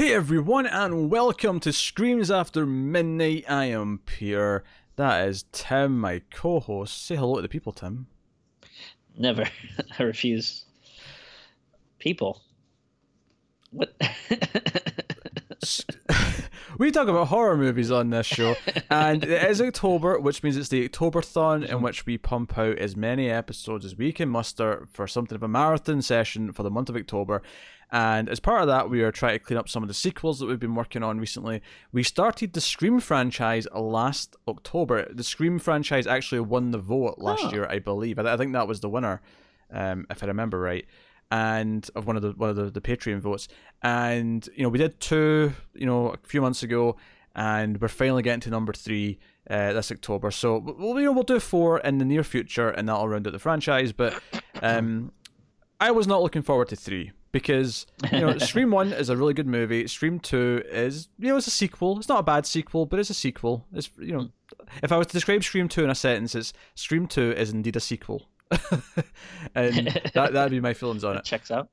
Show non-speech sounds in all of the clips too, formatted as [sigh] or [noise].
Hey everyone, and welcome to Screams After Midnight. I am Pierre. That is Tim, my co-host. Say hello to the people, Tim. Never. [laughs] I refuse. People. What? [laughs] [laughs] we talk about horror movies on this show, and it is October, which means it's the Octoberthon, in which we pump out as many episodes as we can muster for something of a marathon session for the month of October. And as part of that, we are trying to clean up some of the sequels that we've been working on recently. We started the Scream franchise last October. The Scream franchise actually won the vote last Oh. year, I believe. I, I think that was the winner, um, if I remember right. And of one of the one of the, the Patreon votes. And you know, we did two, you know, a few months ago, and we're finally getting to number three uh, this October. So we'll you know we'll do four in the near future, and that'll round out the franchise. But um, I was not looking forward to three because you know [laughs] Scream One is a really good movie. Scream Two is you know it's a sequel. It's not a bad sequel, but it's a sequel. It's you know if I was to describe Scream Two in a sentence, it's Scream Two is indeed a sequel, [laughs] and that that'd be my feelings on it. Checks out.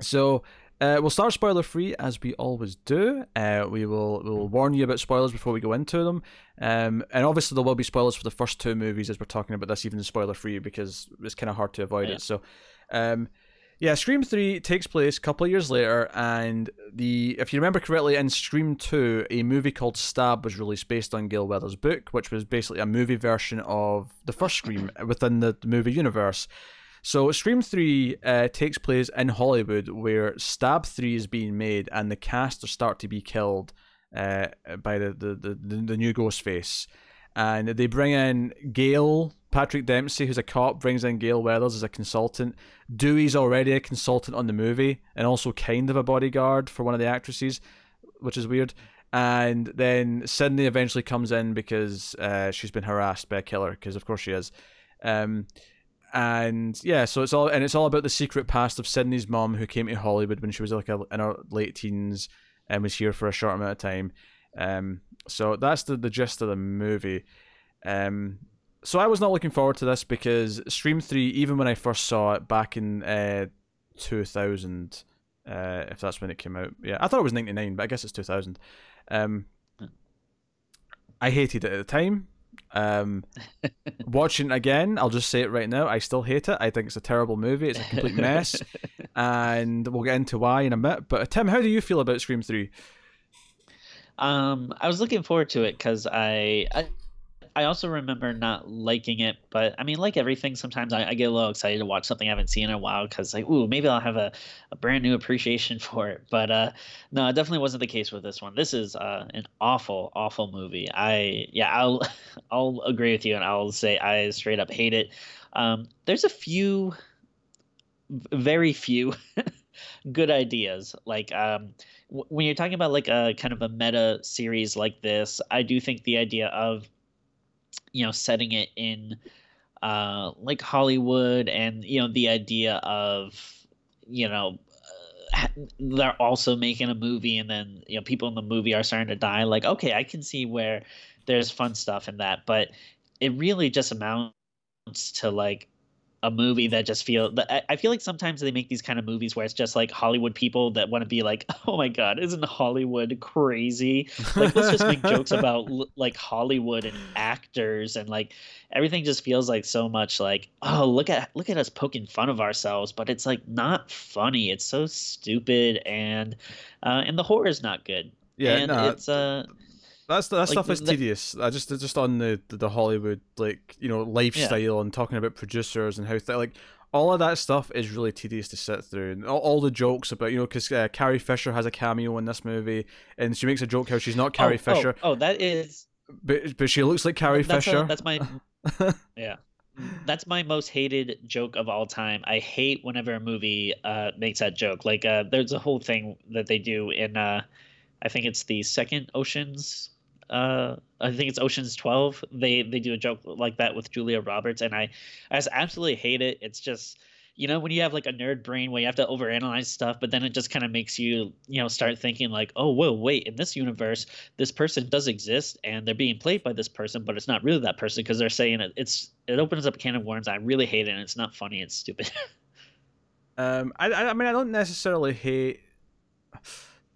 So uh, we'll start spoiler free as we always do. Uh, we will we will warn you about spoilers before we go into them, um, and obviously there will be spoilers for the first two movies as we're talking about this, even spoiler free because it's kind of hard to avoid Yeah. it. So, um, yeah, Scream Three takes place a couple of years later, and the if you remember correctly, in Scream Two, a movie called Stab was released based on Gale Weathers' book, which was basically a movie version of the first Scream [laughs] within the movie universe. So Scream Three uh, takes place in Hollywood, where Stab Three is being made, and the cast are start to be killed uh, by the the, the the the new Ghostface, and they bring in Gale Patrick Dempsey, who's a cop, brings in Gale Weathers as a consultant. Dewey's already a consultant on the movie, and also kind of a bodyguard for one of the actresses, which is weird. And then Sidney eventually comes in because uh, she's been harassed by a killer, because of course she is. Um, and yeah, so it's all and it's all about the secret past of Sidney's mom, who came to Hollywood when she was like a, in her late teens and was here for a short amount of time. Um, so that's the the gist of the movie. Um, so I was not looking forward to this because Scream Three, even when I first saw it back in uh, two thousand, uh, if that's when it came out, yeah, I thought it was ninety nine, but I guess it's two thousand. Um, I hated it at the time. Um, [laughs] watching it again, I'll just say it right now. I still hate it. I think it's a terrible movie. It's a complete mess, [laughs] and we'll get into why in a bit. But Tim, how do you feel about Scream Three? Um, I was looking forward to it because I, I, I also remember not liking it. But I mean, like everything, sometimes I, I get a little excited to watch something I haven't seen in a while because like, ooh, maybe I'll have a, a brand new appreciation [laughs] for it. But uh, no, it definitely wasn't the case with this one. This is uh, an awful, awful movie. I yeah, I'll [laughs] I'll agree with you, and I'll say I straight up hate it. Um, there's a few, very few, [laughs] good ideas. Like um, w- when you're talking about like a kind of a meta series like this, I do think the idea of you know setting it in uh, like Hollywood and you know the idea of you know uh, they're also making a movie and then you know people in the movie are starting to die. Like okay i can see where there's fun stuff in that but it really just amounts to like a movie that just feel I- I feel like sometimes they make these kind of movies where it's just like Hollywood people that want to be like, [laughs] oh my god, isn't Hollywood crazy? Like let's just make jokes [laughs] about like Hollywood and actors and like everything just feels like so much like oh look at look at us poking fun of ourselves, but it's like not funny. It's so stupid and uh, and the horror is not good. Yeah, and nah, it's uh That's that Like, stuff is the- tedious. I just just on the, the Hollywood like you know lifestyle and talking about producers and how th- like all of that stuff is really tedious to sit through. And all, all the jokes about you know because uh, Carrie Fisher has a cameo in this movie and she makes a joke how she's not Carrie oh, oh, Fisher, Oh, that is but but she looks like Carrie that's a- Fisher. that's my [laughs] yeah. That's my most hated joke of all time. I hate whenever a movie uh, makes that joke. Like, uh, there's a whole thing that they do in, uh, I think it's the second Ocean's. Uh, I think it's Ocean's Twelve. They they do a joke like that with Julia Roberts, and I, I just absolutely hate it. It's just you know when you have like a nerd brain where you have to overanalyze stuff but then it just kind of makes you you know start thinking like oh whoa wait in this universe this person does exist and they're being played by this person but it's not really that person because they're saying it it's it opens up a can of worms i really hate it and it's not funny it's stupid [laughs] Um, I, I I mean, I don't necessarily hate.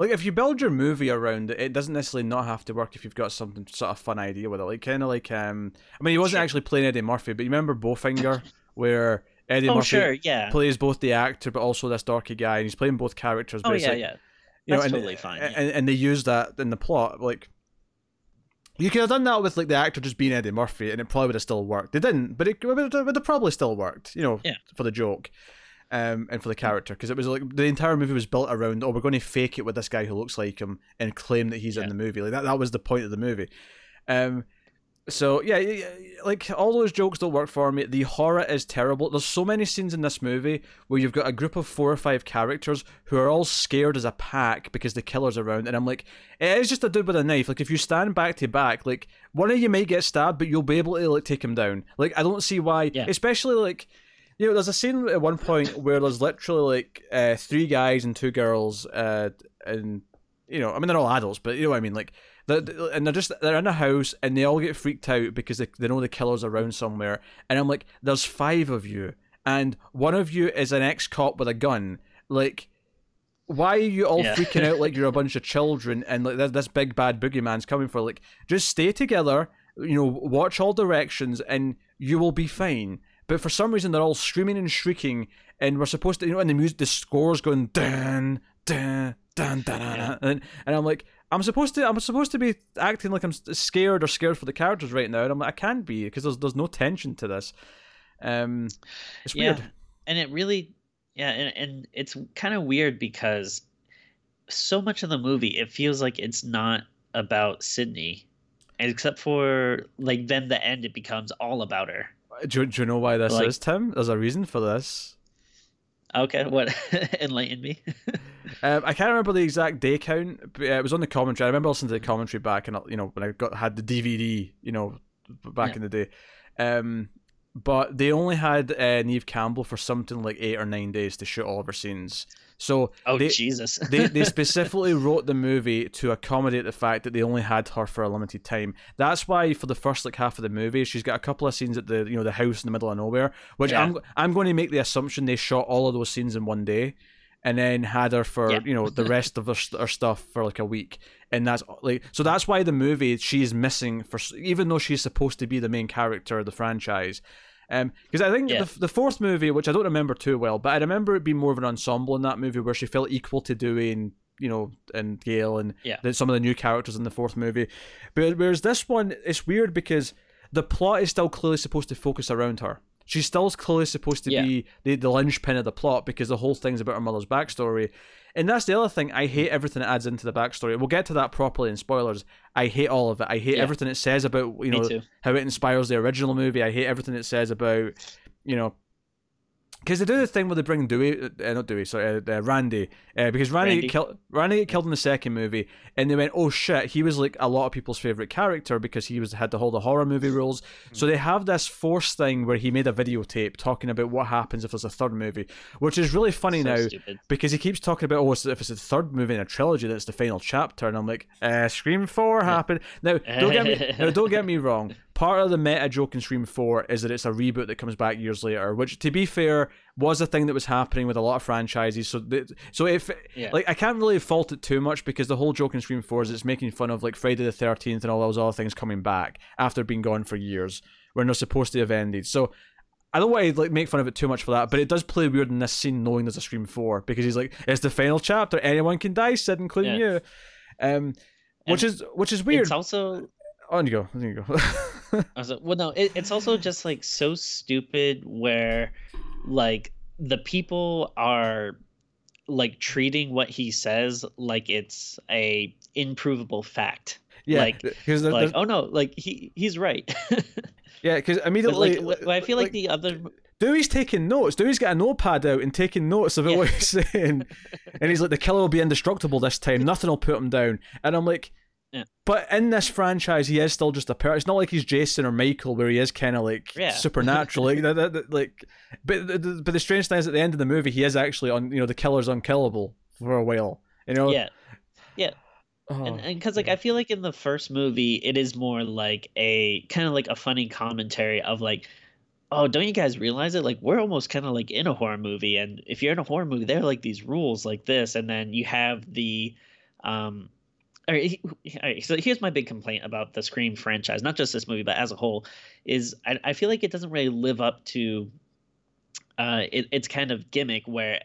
Like if you build your movie around it, it doesn't necessarily not have to work if you've got something sort of fun idea with it. Like kind of like um, I mean, he wasn't Sure. actually playing Eddie Murphy, but you remember Bowfinger, [laughs] where Eddie oh Murphy sure, yeah. plays both the actor but also this dorky guy, and he's playing both characters. But oh yeah, yeah. you know, and, totally fine, yeah. And, and they use that in the plot, like. You could have done that with like the actor just being Eddie Murphy, and it probably would have still worked. They didn't, but it would have, would have probably still worked, you know, Yeah. for the joke, um, and for the character, because it was like the entire movie was built around, oh, we're going to fake it with this guy who looks like him and claim that he's in the movie. Like that, that was the point of the movie. Um, so yeah, yeah, yeah, like all those jokes don't work for me. The horror is terrible. There's so many scenes in this movie where you've got a group of four or five characters who are all scared as a pack because the killer's around, and I'm like, it is just a dude with a knife. Like if you stand back to back, like one of you may get stabbed, but you'll be able to like take him down. Like I don't see why, Yeah. especially like. You know, there's a scene at one point where there's literally like uh, three guys and two girls, uh, and you know, I mean they're all adults, but you know what I mean. Like, the and they're just they're in a house and they all get freaked out because they, they know the killer's around somewhere. And I'm like, there's five of you, and one of you is an ex cop with a gun. Like, why are you all Yeah. freaking out like you're a bunch of children and like this, this big bad boogeyman's coming for? Like, just stay together. You know, watch all directions, and you will be fine. But for some reason, they're all screaming and shrieking, and we're supposed to, you know, and the music, the score's going dun dun dun, dun, Yeah. and and I'm like, I'm supposed to, I'm supposed to be acting like I'm scared or scared for the characters right now, and I'm like, I can't be because there's there's no tension to this. Um, it's yeah. weird. And it really yeah, and, and it's kind of weird because so much of the movie it feels like it's not about Sidney. Except for like then the end it becomes all about her. Do, do you know why this Like- is, Tim? There's a reason for this. Okay, what [laughs] enlighten me? [laughs] Um, I can't remember the exact day count, but uh, it was on the commentary. I remember listening to the commentary back, and you know when I got had the DVD, you know, back Yeah. in the day. Um, but they only had uh, Neve Campbell for something like eight or nine days to shoot all of her scenes. So oh they, Jesus. they they [laughs] specifically wrote the movie to accommodate the fact that they only had her for a limited time. That's why for the first like half of the movie, she's got a couple of scenes at the you know the house in the middle of nowhere, which Yeah. I'm I'm going to make the assumption they shot all of those scenes in one day. And then had her for Yeah. you know the [laughs] rest of her, her stuff for like a week, and that's like so that's why the movie she's missing for even though she's supposed to be the main character of the franchise, um because I think Yeah. the, the fourth movie, which I don't remember too well, but I remember it being more of an ensemble in that movie where she felt equal to Dewey and you know and Gale and Yeah. the, some of the new characters in the fourth movie. But whereas this one, it's weird because the plot is still clearly supposed to focus around her. She's still clearly supposed to Yeah. be the, the linchpin of the plot because the whole thing's about her mother's backstory. And that's the other thing. I hate everything it adds into the backstory. We'll get to that properly in spoilers. I hate all of it. I hate Yeah. everything it says about you know how it inspires the original movie. I hate everything it says about you know because they do the thing where they bring Dewey, uh, not Dewey, sorry, uh, uh, Randy, uh, because Randy, Randy. Get killed, Randy get killed in the second movie, and they went, oh shit, he was like a lot of people's favorite character because he was had to hold the horror movie rules. So they have this force thing where he made a videotape talking about what happens if there's a third movie, which is really funny So now stupid. because he keeps talking about oh, if it's the third movie in a trilogy, that's the final chapter, and I'm like, uh, Scream Four happened. Now, don't get me, [laughs] now, don't get me wrong. Part of the meta joke in Scream Four is that it's a reboot that comes back years later, which, to be fair, was a thing that was happening with a lot of franchises. So, th- so if Yeah. like I can't really fault it too much because the whole joke in Scream Four is it's making fun of like Friday the Thirteenth and all those other things coming back after being gone for years when they're supposed to have ended. So. I don't want to like make fun of it too much for that, but it does play weird in this scene knowing there's a Scream Four because he's like, "It's the final chapter. Anyone can die, Sid, including Yeah. you." Um, which And is which is weird. It's also On you go. On you go. [laughs] I was like, well, no, it, it's also just like so stupid where like the people are like treating what he says like it's a improvable fact. yeah, Like- like, there's- oh no, like he he's right. [laughs] yeah, because immediately, like, I feel like, the other Dewey's taking notes. Dewey's got a notepad out and taking notes of Yeah. what he's saying, [laughs] and he's like, "The killer will be indestructible this time. Nothing will put him down." And I'm like. Yeah. But in this franchise, he is still just a person. It's not like he's Jason or Michael, where he is kind of like Yeah. supernatural. like, that, that, that- like, but the, but the strange thing is, at the end of the movie, he is actually on. You know, the killer's unkillable for a while. You know. yeah. Oh, and and because like I feel like in the first movie it is more like a kind of like a funny commentary of like oh don't you guys realize it like we're almost kind of like in a horror movie and if you're in a horror movie there are like these rules like this and then you have the Um, all right, all right, so here's my big complaint about the Scream franchise, not just this movie, but as a whole, is I, I feel like it doesn't really live up to uh, it, its kind of gimmick where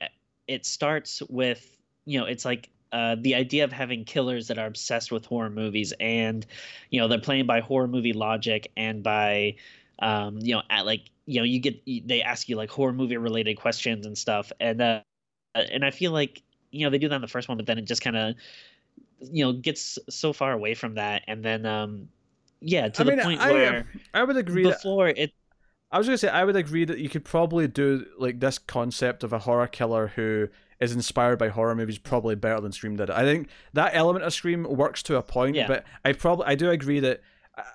it starts with, you know, it's like uh, the idea of having killers that are obsessed with horror movies and, you know, they're playing by horror movie logic and by, um, you know, at like, you know, you get, they ask you like horror movie related questions and stuff. And, uh, and I feel like, you know, they do that in the first one, but then it just kind of, you know gets so far away from that and then um yeah to I the mean, point I, where I would agree. that- before it I was gonna say I would agree that you could probably do like this concept of a horror killer who is inspired by horror movies probably better than Scream did. I think that element of Scream works to a point, Yeah. but I probably I do agree that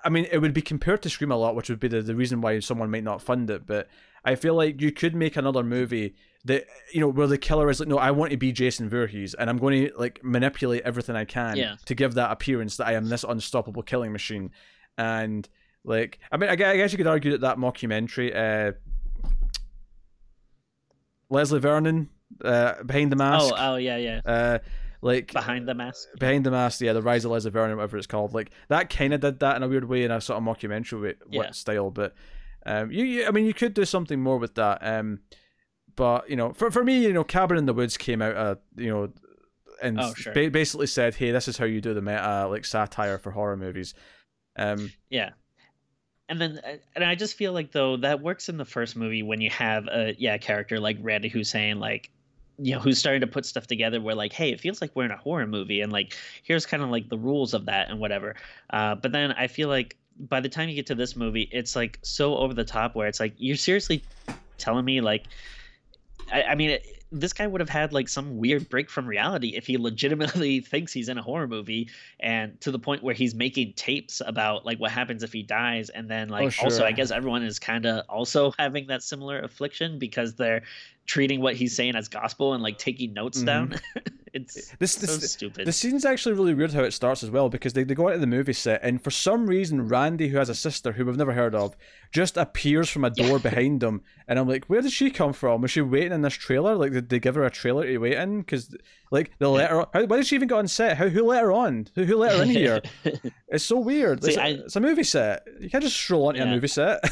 I mean it would be compared to Scream a lot, which would be the, the reason why someone might not fund it. But I feel like you could make another movie that you know where the killer is like, no, I want to be Jason Voorhees, and I'm going to like manipulate everything I can Yeah. to give that appearance that I am this unstoppable killing machine, and like I mean I guess you could argue that that mockumentary, uh, Leslie Vernon, uh, behind the mask, oh oh yeah yeah. Uh, like behind the mask. Behind the mask, yeah, the rise of Leslie Vernon, whatever it's called, like that kind of did that in a weird way in a sort of mockumentary Yeah. style, but um, you, you, I mean, you could do something more with that, um, but you know, for for me, you know, Cabin in the Woods came out, uh, you know, and Oh, sure. ba- basically said, hey, this is how you do the meta like satire for horror movies, um, yeah. And then uh, and i just feel like though that works in the first movie when you have a yeah character like randy who's saying like you know who's starting to put stuff together where like hey it feels like we're in a horror movie and like here's kind of like the rules of that and whatever. Uh, but then i feel like by the time you get to this movie it's like so over the top where it's like you're seriously telling me like i, I mean it, this guy would have had like some weird break from reality if he legitimately [laughs] thinks he's in a horror movie and to the point where he's making tapes about like what happens if he dies. And then like Oh, also i guess everyone is kind of also having that similar affliction because they're treating what he's saying as gospel and like taking notes Mhm. down [laughs] it's this so this stupid The scene's actually really weird how it starts as well because they, they go out to the movie set and for some reason Randy, who has a sister who we've never heard of, just appears from a door [laughs] behind them, and I'm like, where did she come from? Was she waiting in this trailer? Like, did they give her a trailer to wait in? Because like they let her. How, why did she even get on set? How who let her on? Who, who let her in here? [laughs] It's so weird. See, it's, I- it's a movie set. You can't just stroll onto a movie set.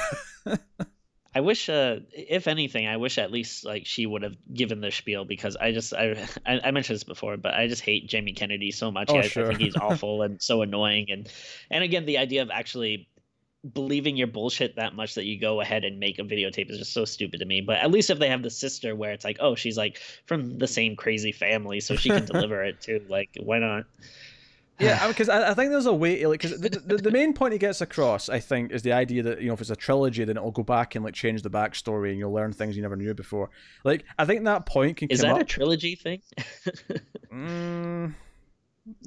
I wish, uh, if anything, I wish at least like she would have given the spiel because I just I, [laughs] I I mentioned this before, but I just hate Jamie Kennedy so much. Oh, I, I think he's [laughs] awful and so annoying, and and again the idea of actually believing your bullshit that much that you go ahead and make a videotape is just so stupid to me. But at least if they have the sister where it's like, oh, she's like from the same crazy family, so she can [laughs] deliver it too. Like, why not? Yeah, because I, I think there's a way to like because the, the, the main point he gets across, I think, is the idea that you know if it's a trilogy, then it'll go back and like change the backstory and you'll learn things you never knew before. Like I think that point can Is that up. a trilogy thing? [laughs] Mm,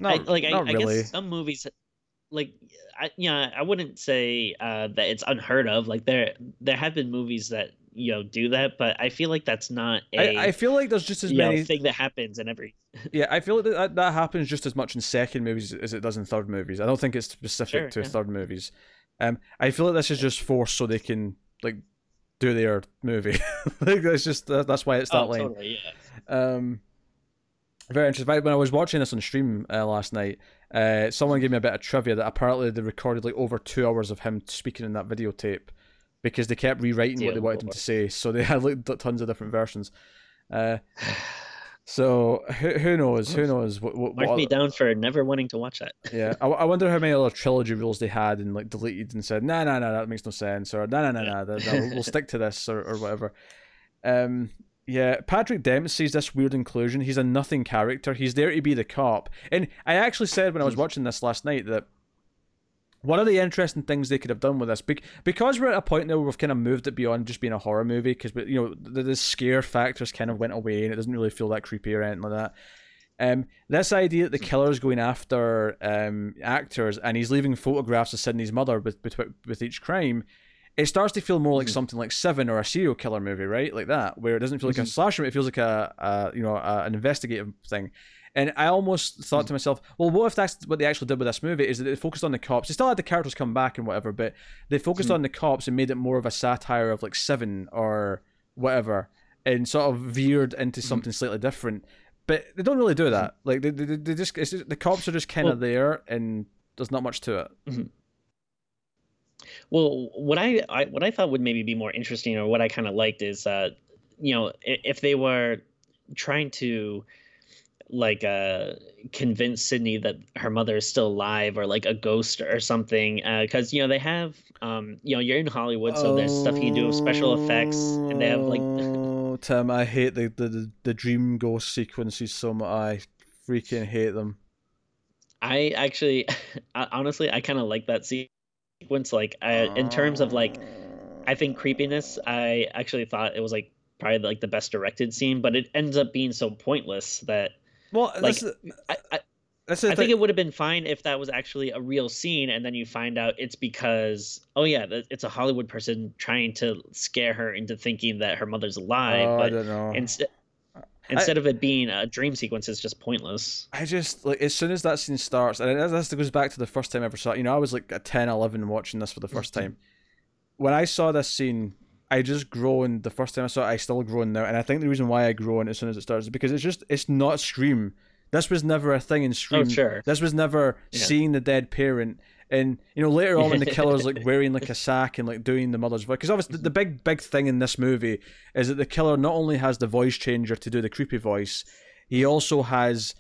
I, not, like I, not I really. guess some movies like I yeah I wouldn't say uh, that it's unheard of like there there have been movies that you know do that but I feel like that's not a I, I feel like there's just as you know, many. thing that happens in every [laughs] Yeah, I feel like that, that happens just as much in second movies as it does in third movies. I don't think it's specific Sure, to yeah. third movies. Um, I feel like this is just forced so they can like do their movie. [laughs] like that's just that, that's why it's that oh totally yeah Um, very interesting. When I was watching this on stream uh, last night, uh, someone gave me a bit of trivia that apparently they recorded like over two hours of him speaking in that videotape because they kept rewriting what they wanted him Lord. to say, so they [laughs] had like tons of different versions. Uh, so who, who knows? Who knows? What, what, mark what me down for never wanting to watch that yeah, I, I wonder how many other trilogy rules they had and like deleted and said, nah, nah, nah, that makes no sense, or nah, nah, nah, Yeah. nah, that- that- we'll stick to this, or, or whatever. Um, yeah, Patrick Dempsey's this weird inclusion. He's a nothing character. He's there to be the cop. And I actually said when I was watching this last night that one of the interesting things they could have done with this, because we're at a point now where we've kind of moved it beyond just being a horror movie, because you know the, the scare factors kind of went away and it doesn't really feel that creepy or anything like that. Um, this idea that the killer's going after um, actors and he's leaving photographs of Sidney's mother with, with with each crime, it starts to feel more like Mhm. something like Seven or a serial killer movie, right? Like that, where it doesn't feel like a Mhm. slasher, movie, it feels like a, a you know a, an investigative thing. And I almost thought to myself, well, what if that's what they actually did with this movie? Is that they focused on the cops? They still had the characters come back and whatever, but they focused Mhm. on the cops and made it more of a satire of like Seven or whatever, and sort of veered into something slightly different. but they don't really do that. Like they, they, they just, just the cops are just kind of well, there, and there's not much to it. Mm-hmm. Well, what I, I what I thought would maybe be more interesting, or what I kind of liked, is uh, you know, if they were trying to like uh convince Sidney that her mother is still alive or like a ghost or something because uh, you know they have um you know you're in Hollywood so there's stuff you can do with special effects and they have like [laughs] oh, Tim I hate the, the the dream ghost sequences so much I freaking hate them. I actually [laughs] honestly I kind of like that sequence like I, in terms of like I think creepiness I actually thought it was like probably like the best directed scene but it ends up being so pointless that well, like I, I, I think it would have been fine if that was actually a real scene, and then you find out it's because oh yeah, it's a Hollywood person trying to scare her into thinking that her mother's alive. Oh, but I don't know. Instead, instead I, of it being a dream sequence, it's just pointless. I just like as soon as that scene starts, and this goes back to the first time I ever saw it. You know, I was like a 10, 11 watching this for the 1st mm-hmm. [laughs] time. When I saw this scene, I just groaned the first time I saw it. I still groan now, and I think the reason why I groan as soon as it starts is because it's just it's not Scream. This was never a thing in oh, Scream. Oh, sure. This was never yeah. seeing the dead parent. And you know later on when the killer's like [laughs] wearing like a sack and like doing the mother's voice because obviously the, the mm-hmm. big big thing in this movie is that the killer not only has the voice changer to do the creepy voice, he also has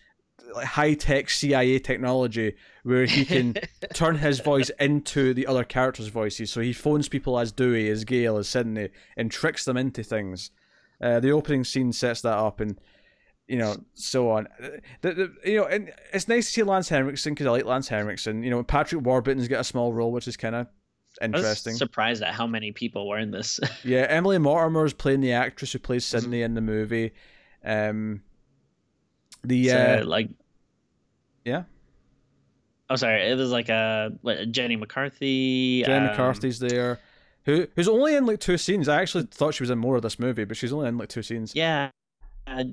high tech CIA technology where he can [laughs] turn his voice into the other characters' voices. So he phones people as Dewey, as Gale, as Sidney, and tricks them into things. Uh, the opening scene sets that up, and you know, so on. The, the, you know, and it's nice to see Lance Henriksen because I like Lance Henriksen. You know, Patrick Warburton's got a small role, which is kind of interesting. surprised at how many people were in this. [laughs] yeah, Emily Mortimer is playing the actress who plays mm-hmm. in the movie. Um, the so, uh, like, yeah. Oh, sorry. It was like a what, Jenny McCarthy. Jenny um, McCarthy's there, who who's only in like two scenes. I actually thought she was in more of this movie, but she's only in like two scenes. Yeah. Uh,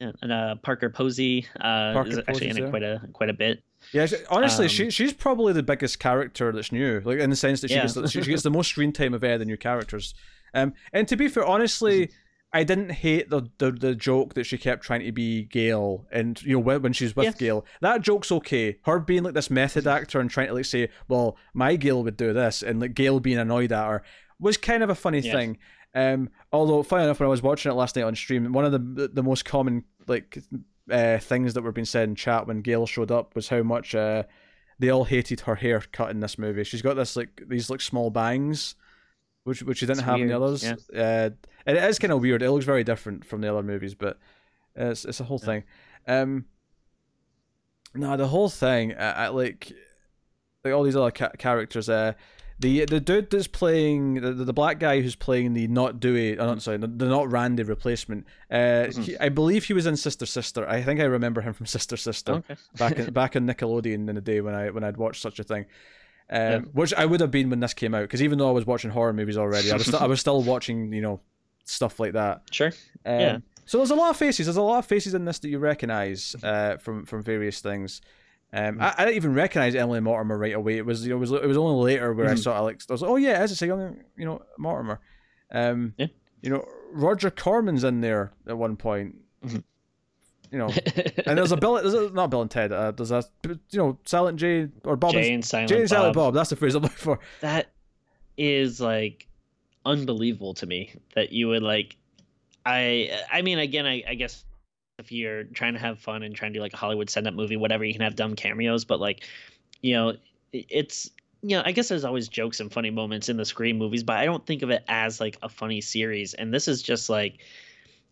and uh, Parker Posey uh, Parker is actually in it quite a quite a bit. Yeah, honestly, um, she she's probably the biggest character that's new, like in the sense that she yeah. gets she, she, gets the most screen time of any of the new characters. Um, and to be fair, honestly, [laughs] I didn't hate the, the the joke that she kept trying to be Gale, and you know when, she's with yeah. Gale, that joke's okay. Her being like this method actor and trying to like say, well, my Gale would do this, and like Gale being annoyed at her was kind of a funny yeah. thing. Um, although funny enough, when I was watching it last night on stream, one of the the most common like uh, things that were being said in chat when Gale showed up was how much uh, they all hated her haircut in this movie. She's got this like these like small bangs which which you didn't it's have weird. in the others. Yeah. Uh, it is kind of weird. It looks very different from the other movies, but it's it's a whole yeah. thing. Um, no, the whole thing, I like like all these other ca- characters. Uh, the the dude that's playing the, the black guy who's playing the not Dewey, uh, not sorry, the, the not Randy replacement. Uh, mm-hmm. he, I believe he was in Sister Sister. I think I remember him from Sister Sister okay. back in [laughs] back in Nickelodeon in the day when I when I'd watched such a thing. Um, yeah. Which I would have been when this came out, because even though I was watching horror movies already, I was st- I was still watching you know stuff like that. Sure. Um, yeah. So there's a lot of faces. There's a lot of faces in this that you recognize uh, from from various things. Um, I, I, didn't even recognize Emily Mortimer right away. It was it was it was only later where mm-hmm. I saw Alex. I was like, oh yeah, as I say, young you know Mortimer. Um, yeah. You know Roger Corman's in there at one point. Mm-hmm you know, [laughs] and there's a Bill, there's a, not Bill and Ted. Uh, there's a you know Silent J or Bob. Jay and Silent, Jay and Silent Bob. Bob. That's the phrase I'm looking for. That is like unbelievable to me that you would like. I I mean, again, I, I guess if you're trying to have fun and trying to do like a Hollywood send up movie, whatever, you can have dumb cameos, but like, you know, it's you know, I guess there's always jokes and funny moments in the Scream movies, but I don't think of it as like a funny series. And this is just like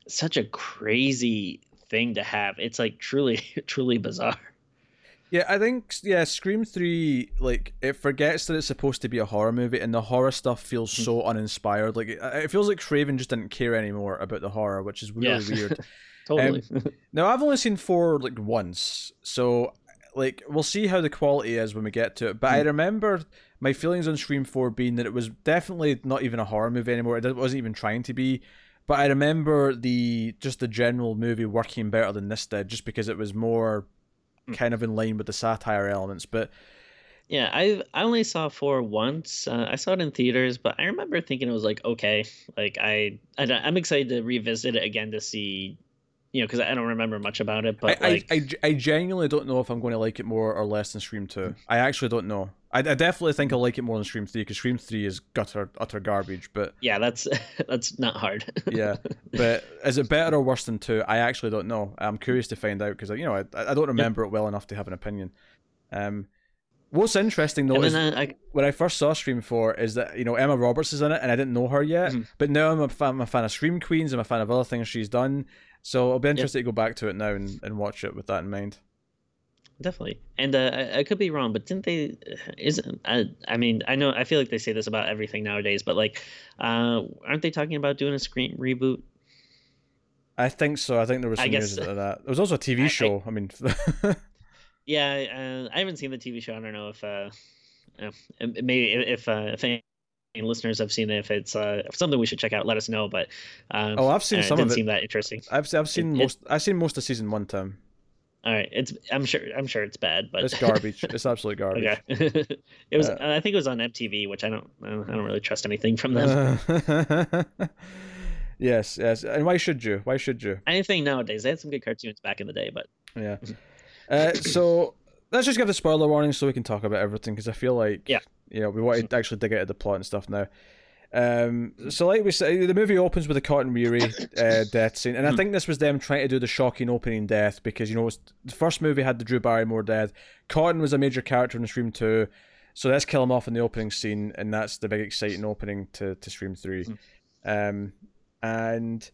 such a crazy thing to have. It's like truly, [laughs] truly bizarre. Yeah, I think yeah, Scream Three like it forgets that it's supposed to be a horror movie, and the horror stuff feels hmm. so uninspired. Like it, feels like Craven just didn't care anymore about the horror, which is really yeah. weird. [laughs] totally. Um, [laughs] now I've only seen four like once, so like we'll see how the quality is when we get to it. But mm. I remember my feelings on Scream Four being that it was definitely not even a horror movie anymore. It wasn't even trying to be. But I remember the just the general movie working better than this did, just because it was more mm. kind of in line with the satire elements. But yeah, I I only saw four once. Uh, I saw it in theaters, but I remember thinking it was like okay. Like I, I I'm excited to revisit it again to see you know, because I don't remember much about it. But I, like, I, I, I genuinely don't know if I'm going to like it more or less than Scream Two. I actually don't know. I, I definitely think I'll like it more than Scream Three because Scream Three is gutter utter garbage. But yeah, that's [laughs] that's not hard. [laughs] yeah, but is it better or worse than Two? I actually don't know. I'm curious to find out because you know I, I don't remember it well enough to have an opinion. Um, what's interesting though is I, I, when I first saw Scream Four is that you know Emma Roberts is in it and I didn't know her yet, Mhm. but now I'm a fan, I'm a fan of Scream Queens. I'm a fan of other things she's done. So I'll be interested to go back to it now and, and watch it with that in mind. definitely, and uh, I, I could be wrong, but didn't they? Isn't I? I mean, I know I feel like they say this about everything nowadays, but like, uh, aren't they talking about doing a Scream reboot? I think so. I think there was some news of [laughs] that. There was also a TV show. I, mean, [laughs] [laughs] Yeah, uh, I haven't seen the TV show. I don't know if uh, maybe if uh, if any listeners have seen it, if it's uh, if something we should check out, let us know. But um, oh, I've seen uh, some it of didn't it. seem that interesting. I've I've seen it- most. I've seen most of season one. Tim, All right, it's I'm sure I'm sure it's bad, but it's garbage. [laughs] it's absolute garbage. okay, [laughs] it was. Uh, I think it was on MTV, which I don't I don't I don't really trust anything from them. Uh, [laughs] yes, yes. And why should you? Why should you? Anything nowadays, they had some good cartoons back in the day, but Yeah. Uh, so let's just give the spoiler warning so we can talk about everything because I feel like Yeah. you know we want to actually dig out of the plot and stuff now. Um, so like we say, the movie opens with a Cotton Weary uh, death scene, and I Mhm. think this was them trying to do the shocking opening death because you know it's- the first movie had the Drew Barrymore death. Cotton was a major character in Scream Two, so let's kill him off in the opening scene, and that's the big exciting opening to to Scream 3 Mhm. Um, and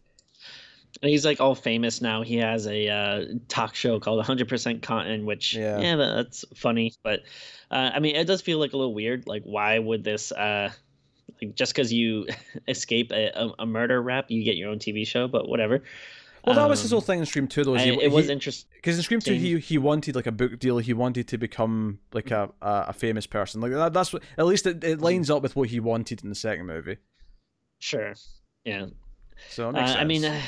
And he's like all famous now. He has a uh, talk show called 100% Cotton, which Yeah. yeah, that- that's funny. But uh, I mean, it does feel like a little weird. Like, why would this? Uh, like, just because you [laughs] escape a, a, a murder rap, you get your own TV show. But whatever. well, that was his Um, whole thing in Scream Two, though. is I- he- it was he- interesting. Because in Scream Two, he he wanted like a book deal. He wanted to become like a a, a famous person. Like that, that's what at least it, it lines up with what he wanted in the second movie. Sure. Yeah. So Uh, I mean, uh,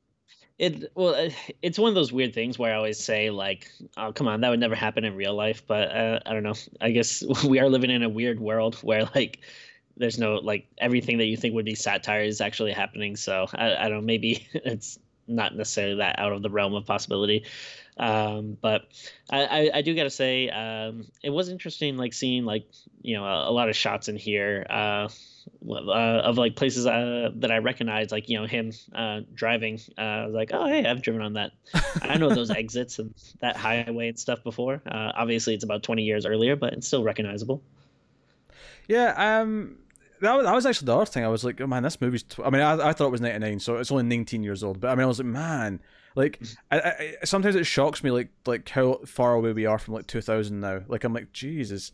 [sighs] it well, uh, it's one of those weird things where I always say like, "Oh, come on, that would never happen in real life." But uh, I don't know. I guess [laughs] we are living in a weird world [laughs] where like, there's no like everything that you think would be satire is actually happening. So I, I don't know. Maybe [laughs] it's not necessarily that out of the realm of possibility. Um, but I, I, I do gotta say, um, it was interesting, like seeing like you know a, a lot of shots in here. Uh, uh, of like places uh, that I recognize, like you know him uh, driving. Uh, I was like, oh hey, I've driven on that. I know those [laughs] exits and that highway and stuff before. Uh, obviously, it's about twenty years earlier, but it's still recognizable. yeah. Um. That was, that was actually the other thing. I was like, oh man, this movie's. Tw-. I mean, I, I thought it was ninety nine, so it's only nineteen years old. But I mean, I was like, man, like, I, I, I- sometimes it shocks me, like, like how far away we are from like two thousand now. Like, I'm like, Jesus.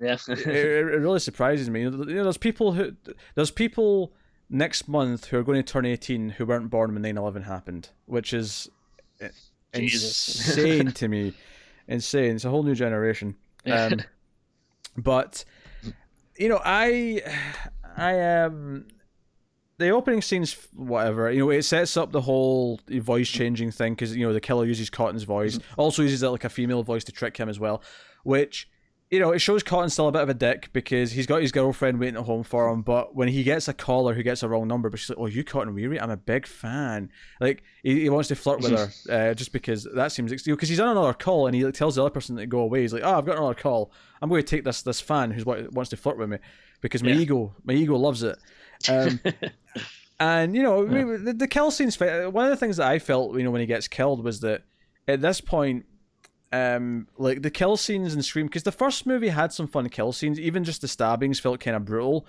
Yeah. it, it really surprises me. You know, there's people who there's people next month who are going to turn 18 who weren't born when 9/11 happened, which is Jesus. insane to me. Insane. It's a whole new generation. Um, but you know, I I um the opening scenes whatever you know it sets up the whole voice changing thing because you know the killer uses cotton's voice also uses like a female voice to trick him as well which you know, it shows Cotton still a bit of a dick because he's got his girlfriend waiting at home for him. But when he gets a caller who gets a wrong number, but she's like, "Oh, you Cotton Weary? I'm a big fan." Like he, he wants to flirt with her [laughs] uh, just because that seems because he's on another call and he like, tells the other person to go away. He's like, "Oh, I've got another call. I'm going to take this this fan who's wa- wants to flirt with me because my Yeah. ego my ego loves it." Um, [laughs] and you know, Yeah. the, the kill scenes. One of the things that I felt, you know, when he gets killed was that at this point, um, like the kill scenes in Scream, because the first movie had some fun kill scenes. Even just the stabbings felt kind of brutal.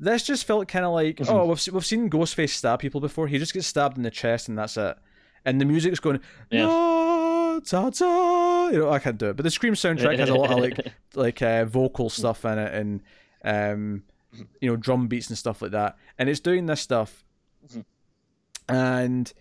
This just felt kind of like, Mhm. oh, we've we've seen Ghostface stab people before. He just gets stabbed in the chest and that's it. And the music's going, Yeah. no, ta ta. You know, I can't do it. But the Scream soundtrack has a lot of like [laughs] like uh, vocal stuff in it and um you know drum beats and stuff like that and it's doing this stuff Mhm. and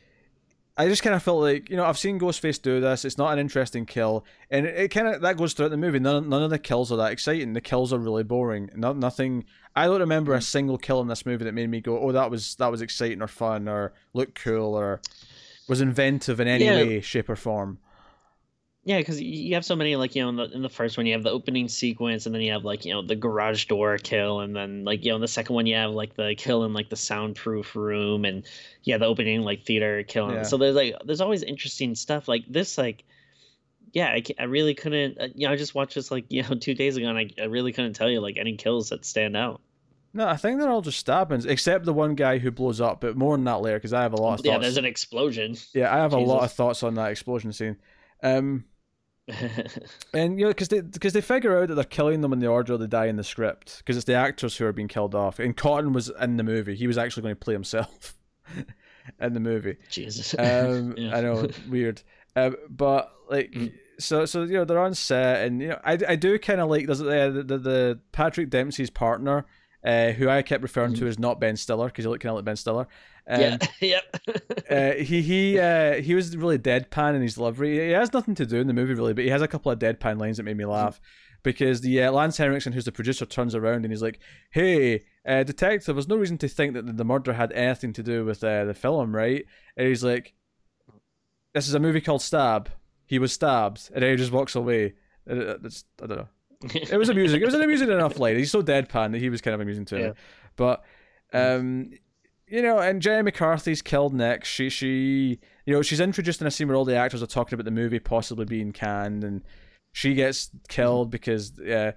i just kind of felt like you know i've seen ghostface do this it's not an interesting kill and it, it kind of that goes throughout the movie none, none of the kills are that exciting the kills are really boring no, nothing i don't remember a mm. single kill in this movie that made me go oh that was that was exciting or fun or looked cool or was inventive in any Yeah. way shape or form yeah, because you have so many like you know in the in the first one you have the opening sequence, and then you have like you know the garage door kill, and then like you know in the second one you have like the kill in like the soundproof room, and yeah the opening like theater kill. Yeah. So there's like there's always interesting stuff like this like. Yeah, I, I really couldn't. Uh, you know, I just watched this like [laughs] you know two days ago, and I, I really couldn't tell you like any kills that stand out. No, I think they're all just stabbings, except the one guy who blows up. But more on that later, because I have a lot of Yeah, there's an explosion. Yeah, I have a lot of thoughts on that explosion scene. Um, [laughs] and you know, because they because they figure out that they're killing them in the order they die in the script, because it's the actors who are being killed off. And Cotton was in the movie; he was actually going to play himself [laughs] in the movie. Jesus. Um, [laughs] Yeah. I know, weird. Um, but like, Mm. so so you know they're on set, and you know I, I do kind of like there's uh, the, the the Patrick Dempsey's partner, uh, who I kept referring to as not Ben Stiller because he looked kind of like Ben Stiller. Um, yeah. [laughs] yep. [laughs] uh, he he uh, he was really deadpan in his delivery. He has nothing to do in the movie really, but he has a couple of deadpan lines that made me laugh. Because the uh, Lance Henriksen, who's the producer, turns around and he's like, "Hey, uh, detective, there's no reason to think that the- murder had anything to do with uh, the film, right?" And he's like, "This is a movie called Stab. He was stabbed," and then he just walks away. It's, I don't know. It was amusing. It was an amusing enough [laughs] line. He's so deadpan that he was kind of amusing to me. Yeah. But um, you know, and Jenny McCarthy's killed next. She she you know she's introduced in a scene where all the actors are talking about the movie possibly being canned, and she gets killed because. Uh,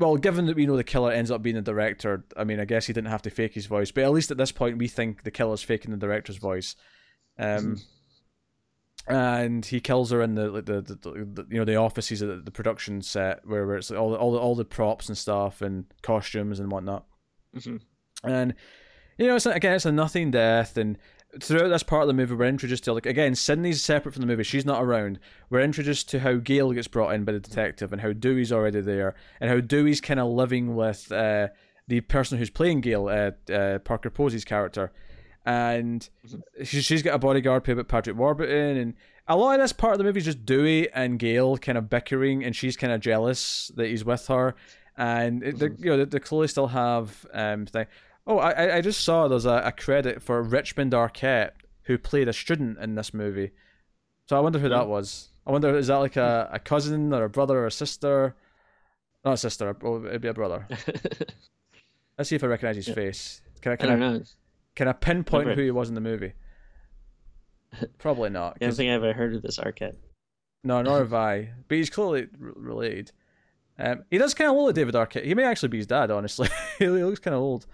well, given that we know the killer ends up being the director, I mean, I guess he didn't have to fake his voice, but at least at this point, we think the killer's faking the director's voice. Um, and he kills her in the like the, the, the you know the offices of the, the production set where, where it's like all the, all the all the props and stuff and costumes and whatnot. Mhm. And you know, it's again, it's a nothing death, and throughout this part of the movie, we're introduced to like again, Sidney's separate from the movie; she's not around. We're introduced to how Gale gets brought in by the detective, and how Dewey's already there, and how Dewey's kind of living with uh, the person who's playing Gale, uh, uh, Parker Posey's character, and mm-hmm. she, she's got a bodyguard played by Patrick Warburton, and a lot of this part of the movie is just Dewey and Gale kind of bickering, and she's kind of jealous that he's with her, and it, they, mm-hmm. you know they, clearly still have um thing. Oh, I I- I just saw there's a, a credit for Richmond Arquette who played a student in this movie, so I wonder who that mm. was. I wonder is that like a, [laughs] a cousin or a brother or a sister? Not a sister. Oh, it'd be a brother. [laughs] Let's see if I recognize his face. Can I I can don't I, know. Can I pinpoint Remember- who he was in the movie? [laughs] Probably not. I don't think I've ever heard of this Arquette. no, nor have I. But he's clearly r- related. Um, he does kind of look like David Arquette. He may actually be his dad, honestly. [laughs] he looks kind of old.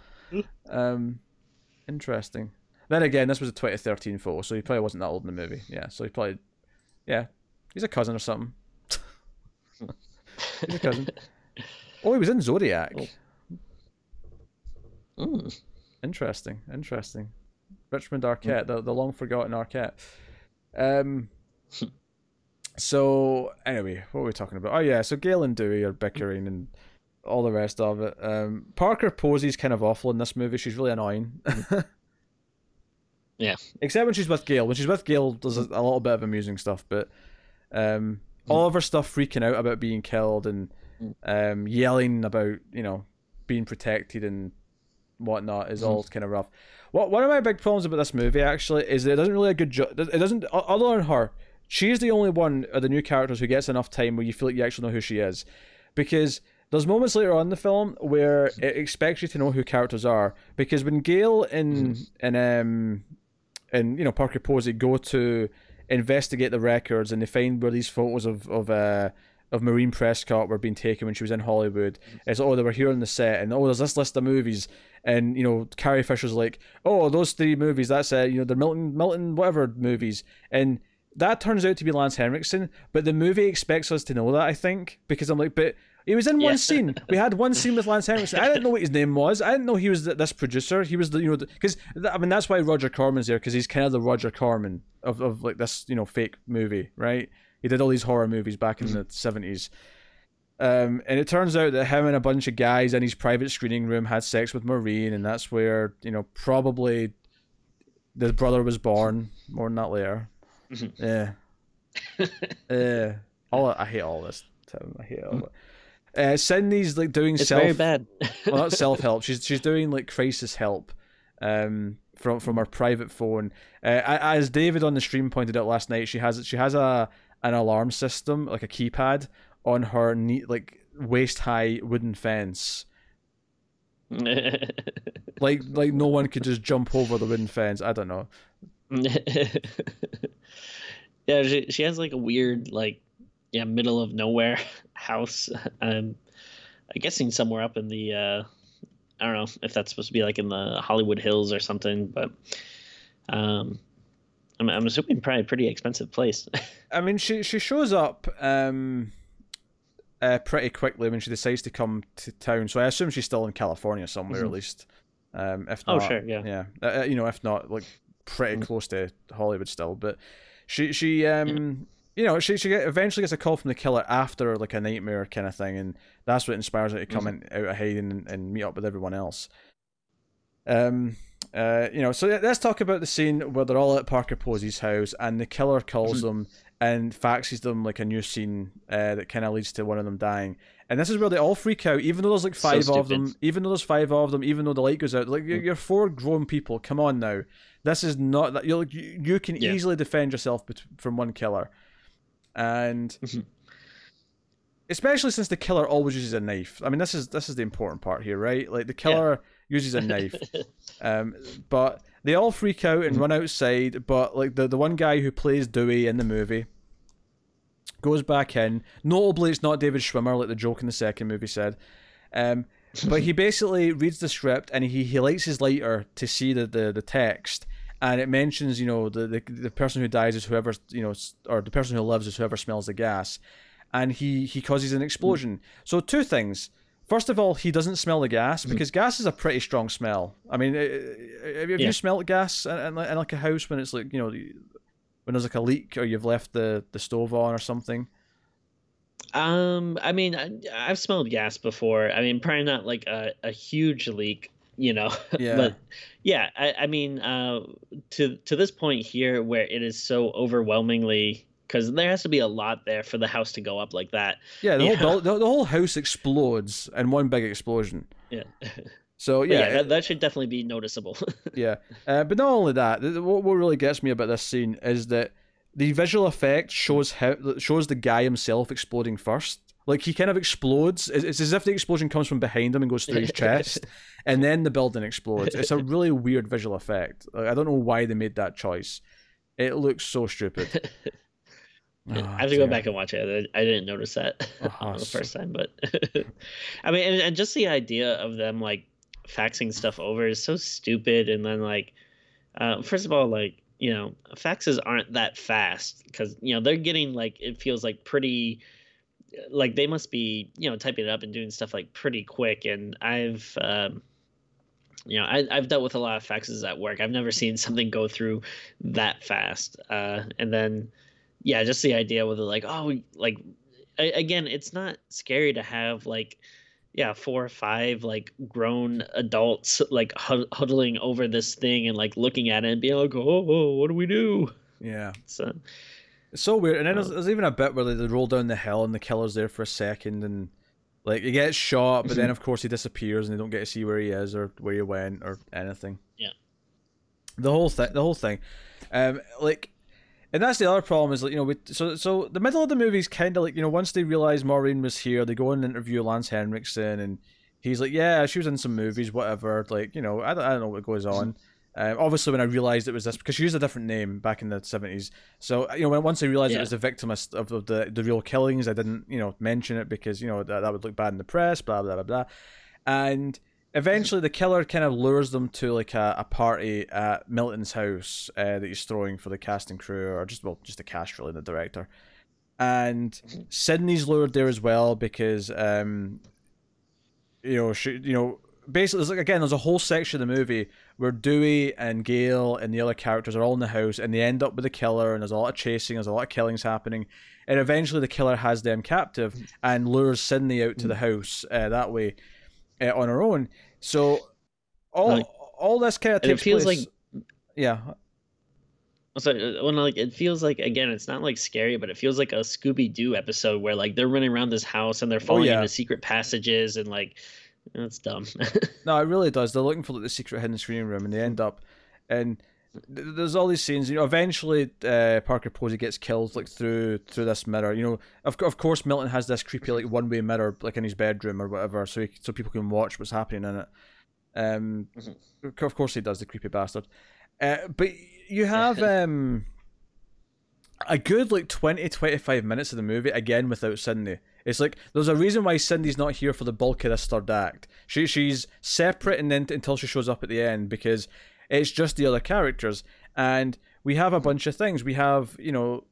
Um, interesting. Then again, this was a 2013 photo, so he probably wasn't that old in the movie. Yeah, so he probably, yeah, he's a cousin or something. he's a cousin. [laughs] Oh, he was in Zodiac. Oh. Mm. Interesting, interesting. Richmond Arquette, the, the long forgotten Arquette. Um. so anyway, what were we talking about? Oh yeah, so Gale and Dewey are bickering and all the rest of it. Um, Parker Posey's kind of awful in this movie. She's really annoying. [laughs] Yeah. Except when she's with Gale. When she's with Gale, there's a, a little bit of amusing stuff, but um, all of her stuff freaking out about being killed and um, yelling about you know being protected and whatnot is all kind of rough. What one of my big problems about this movie actually is that it doesn't really a good job. It doesn't other than her. She's the only one of the new characters who gets enough time where you feel like you actually know who she is, because there's moments later on in the film where it expects you to know who characters are. Because when Gale and and um and you know Parker Posey go to investigate the records and they find where these photos of of uh of Maureen Prescott were being taken when she was in Hollywood. It's oh they were here on the set and oh there's this list of movies and you know Carrie Fisher's like oh those three movies that's uh you know they're Milton Milton whatever movies and that turns out to be Lance Henriksen but the movie expects us to know that I think because I'm like but he was in one Yeah. scene. We had one scene with Lance Henriksen. I didn't know what his name was. I didn't know he was th- this producer. He was the you know because I mean that's why Roger Corman's there because he's kind of the Roger Corman of of like this you know fake movie, right? He did all these horror movies back in the seventies. Um, and it turns out that him and a bunch of guys in his private screening room had sex with Maureen, and that's where you know probably the brother was born. More than that later. Mhm. Yeah. [laughs] Yeah. All I hate all this. Tim. I hate all it. Uh, Sidney's like doing It's self. very bad. [laughs] well, not self help. She's she's doing like crisis help, um, from from her private phone. Uh, as David on the stream pointed out last night, she has she has a an alarm system, like a keypad, on her neat, like waist high wooden fence. [laughs] like like no one could just jump over the wooden fence. I don't know. [laughs] yeah, she she has like a weird like yeah middle of nowhere [laughs] house. Um, I'm guessing somewhere up in the uh, I don't know if that's supposed to be like in the Hollywood Hills or something, but um, I'm I'm assuming probably a pretty expensive place. I mean, she she shows up um uh, pretty quickly when she decides to come to town. So I assume she's still in California somewhere mm-hmm. at least. Um, if oh, not, oh sure, yeah, yeah, uh, uh, you know, if not, like pretty mm-hmm. close to Hollywood still. But she she um. You know, she she get, eventually gets a call from the killer after like a nightmare kind of thing, and that's what inspires her to come mm-hmm. in, out of hiding and, and meet up with everyone else. Um, uh, you know, so let's talk about the scene where they're all at Parker Posey's house, and the killer calls mm-hmm. them and faxes them like a new scene uh, that kind of leads to one of them dying. And this is where they all freak out, even though there's like five so of them, even though there's five of them, even though the light goes out. Like you're, mm. you're four grown people. Come on now, this is not that you you can yeah. easily defend yourself from one killer, and. Mm-hmm. Especially since the killer always uses a knife. I mean, this is this is the important part here, right? Like the killer yeah. uses a [laughs] knife, um, but they all freak out and mm-hmm. run outside. But like the the one guy who plays Dewey in the movie, goes back in. Notably, it's not David Schwimmer, like the joke in the second movie said. Um, but he [laughs] basically reads the script and he, he lights his lighter to see the, the, the text. And it mentions, you know, the, the the person who dies is whoever, you know, or the person who lives is whoever smells the gas. And he, he causes an explosion. So, two things. First of all, he doesn't smell the gas because gas is a pretty strong smell. I mean, have you yeah. smelled gas in, in, in, like a house when it's like you know when there's like a leak or you've left the the stove on or something? Um, I mean, I, have smelled gas before. I mean, probably not like a, a huge leak, you know. [laughs] Yeah. but yeah, I, I mean, uh, to to this point here, where it is so overwhelmingly because there has to be a lot there for the house to go up like that. Yeah, the whole the, the, whole house explodes in one big explosion. Yeah. [laughs] So yeah, yeah that, that, should definitely be noticeable. [laughs] yeah, uh, but not only that, what what really gets me about this scene is that the visual effect shows how shows the guy himself exploding first. Like he kind of explodes. It's as if the explosion comes from behind him and goes through his [laughs] chest, and then the building explodes. It's a really weird visual effect. Like, I don't know why they made that choice. It looks so stupid. Oh, [laughs] I have to dear. go back and watch it. I didn't notice that oh, the first time, but I mean, and, and, just the idea of them like faxing stuff over is so stupid. And then like, uh, first of all, like you know, faxes aren't that fast because you know they're getting like it feels like pretty like they must be you know typing it up and doing stuff like pretty quick. And i've um, you know I, i've dealt with a lot of faxes at work. I've never seen something go through that fast. Uh, and then yeah just the idea with it like oh like again it's not scary to have like yeah four or five like grown adults like huddling over this thing and like looking at it and being like oh, what do we do? Yeah. So it's so weird. And then there's, there's even a bit where they roll down the hill and the killer's there for a second and like he gets shot but then of course he disappears and they don't get to see where he is or where he went or anything. Yeah. The whole thing the whole thing. Um like and that's the other problem is like you know we, so so the middle of the movie is kind of like you know once they realize Maureen was here they go and interview Lance Henriksen and he's like yeah she was in some movies whatever like you know I, I don't know what goes on. Um, obviously when I realized it was this because she used a different name back in the 70s so you know when, once I realized yeah. it was a victim of, of, the, the real killings I didn't you know mention it because you know that, that would look bad in the press blah blah blah blah. And eventually the killer kind of lures them to like a, a party at Milton's house uh, that he's throwing for the cast and crew, or just well, just the cast really, the director. And. Sidney's lured there as well because, um, you know, she, you know, basically, there's like again, there's a whole section of the movie where Dewey and Gale and the other characters are all in the house, and they end up with the killer, and there's a lot of chasing, there's a lot of killings happening, and eventually the killer has them captive and lures Sidney out to the mm-hmm. house uh, that way uh, on her own. So all like, all this kind of takes it feels place, like yeah. So uh, when like it feels like again, it's not like scary, but it feels like a Scooby Doo episode where like they're running around this house and they're oh, falling oh, yeah. into secret passages and like that's dumb. [laughs] no, it really does. They're looking for like the secret hidden screening room and they end up and there's all these scenes. You know, eventually uh, Parker Posey gets killed like through through this mirror. You know, of of course Milton has this creepy like one way mirror like in his bedroom or whatever, so he, so people can watch what's happening in it. Um, mm-hmm. of course he does the creepy bastard. Uh, but you have [laughs] um a good like 20 25 minutes of the movie again without Sidney. It's like there's a reason why Sidney's not here for the bulk of this third act. She she's separate and then until she shows up at the end because it's just the other characters and we have a bunch of things. We have you know.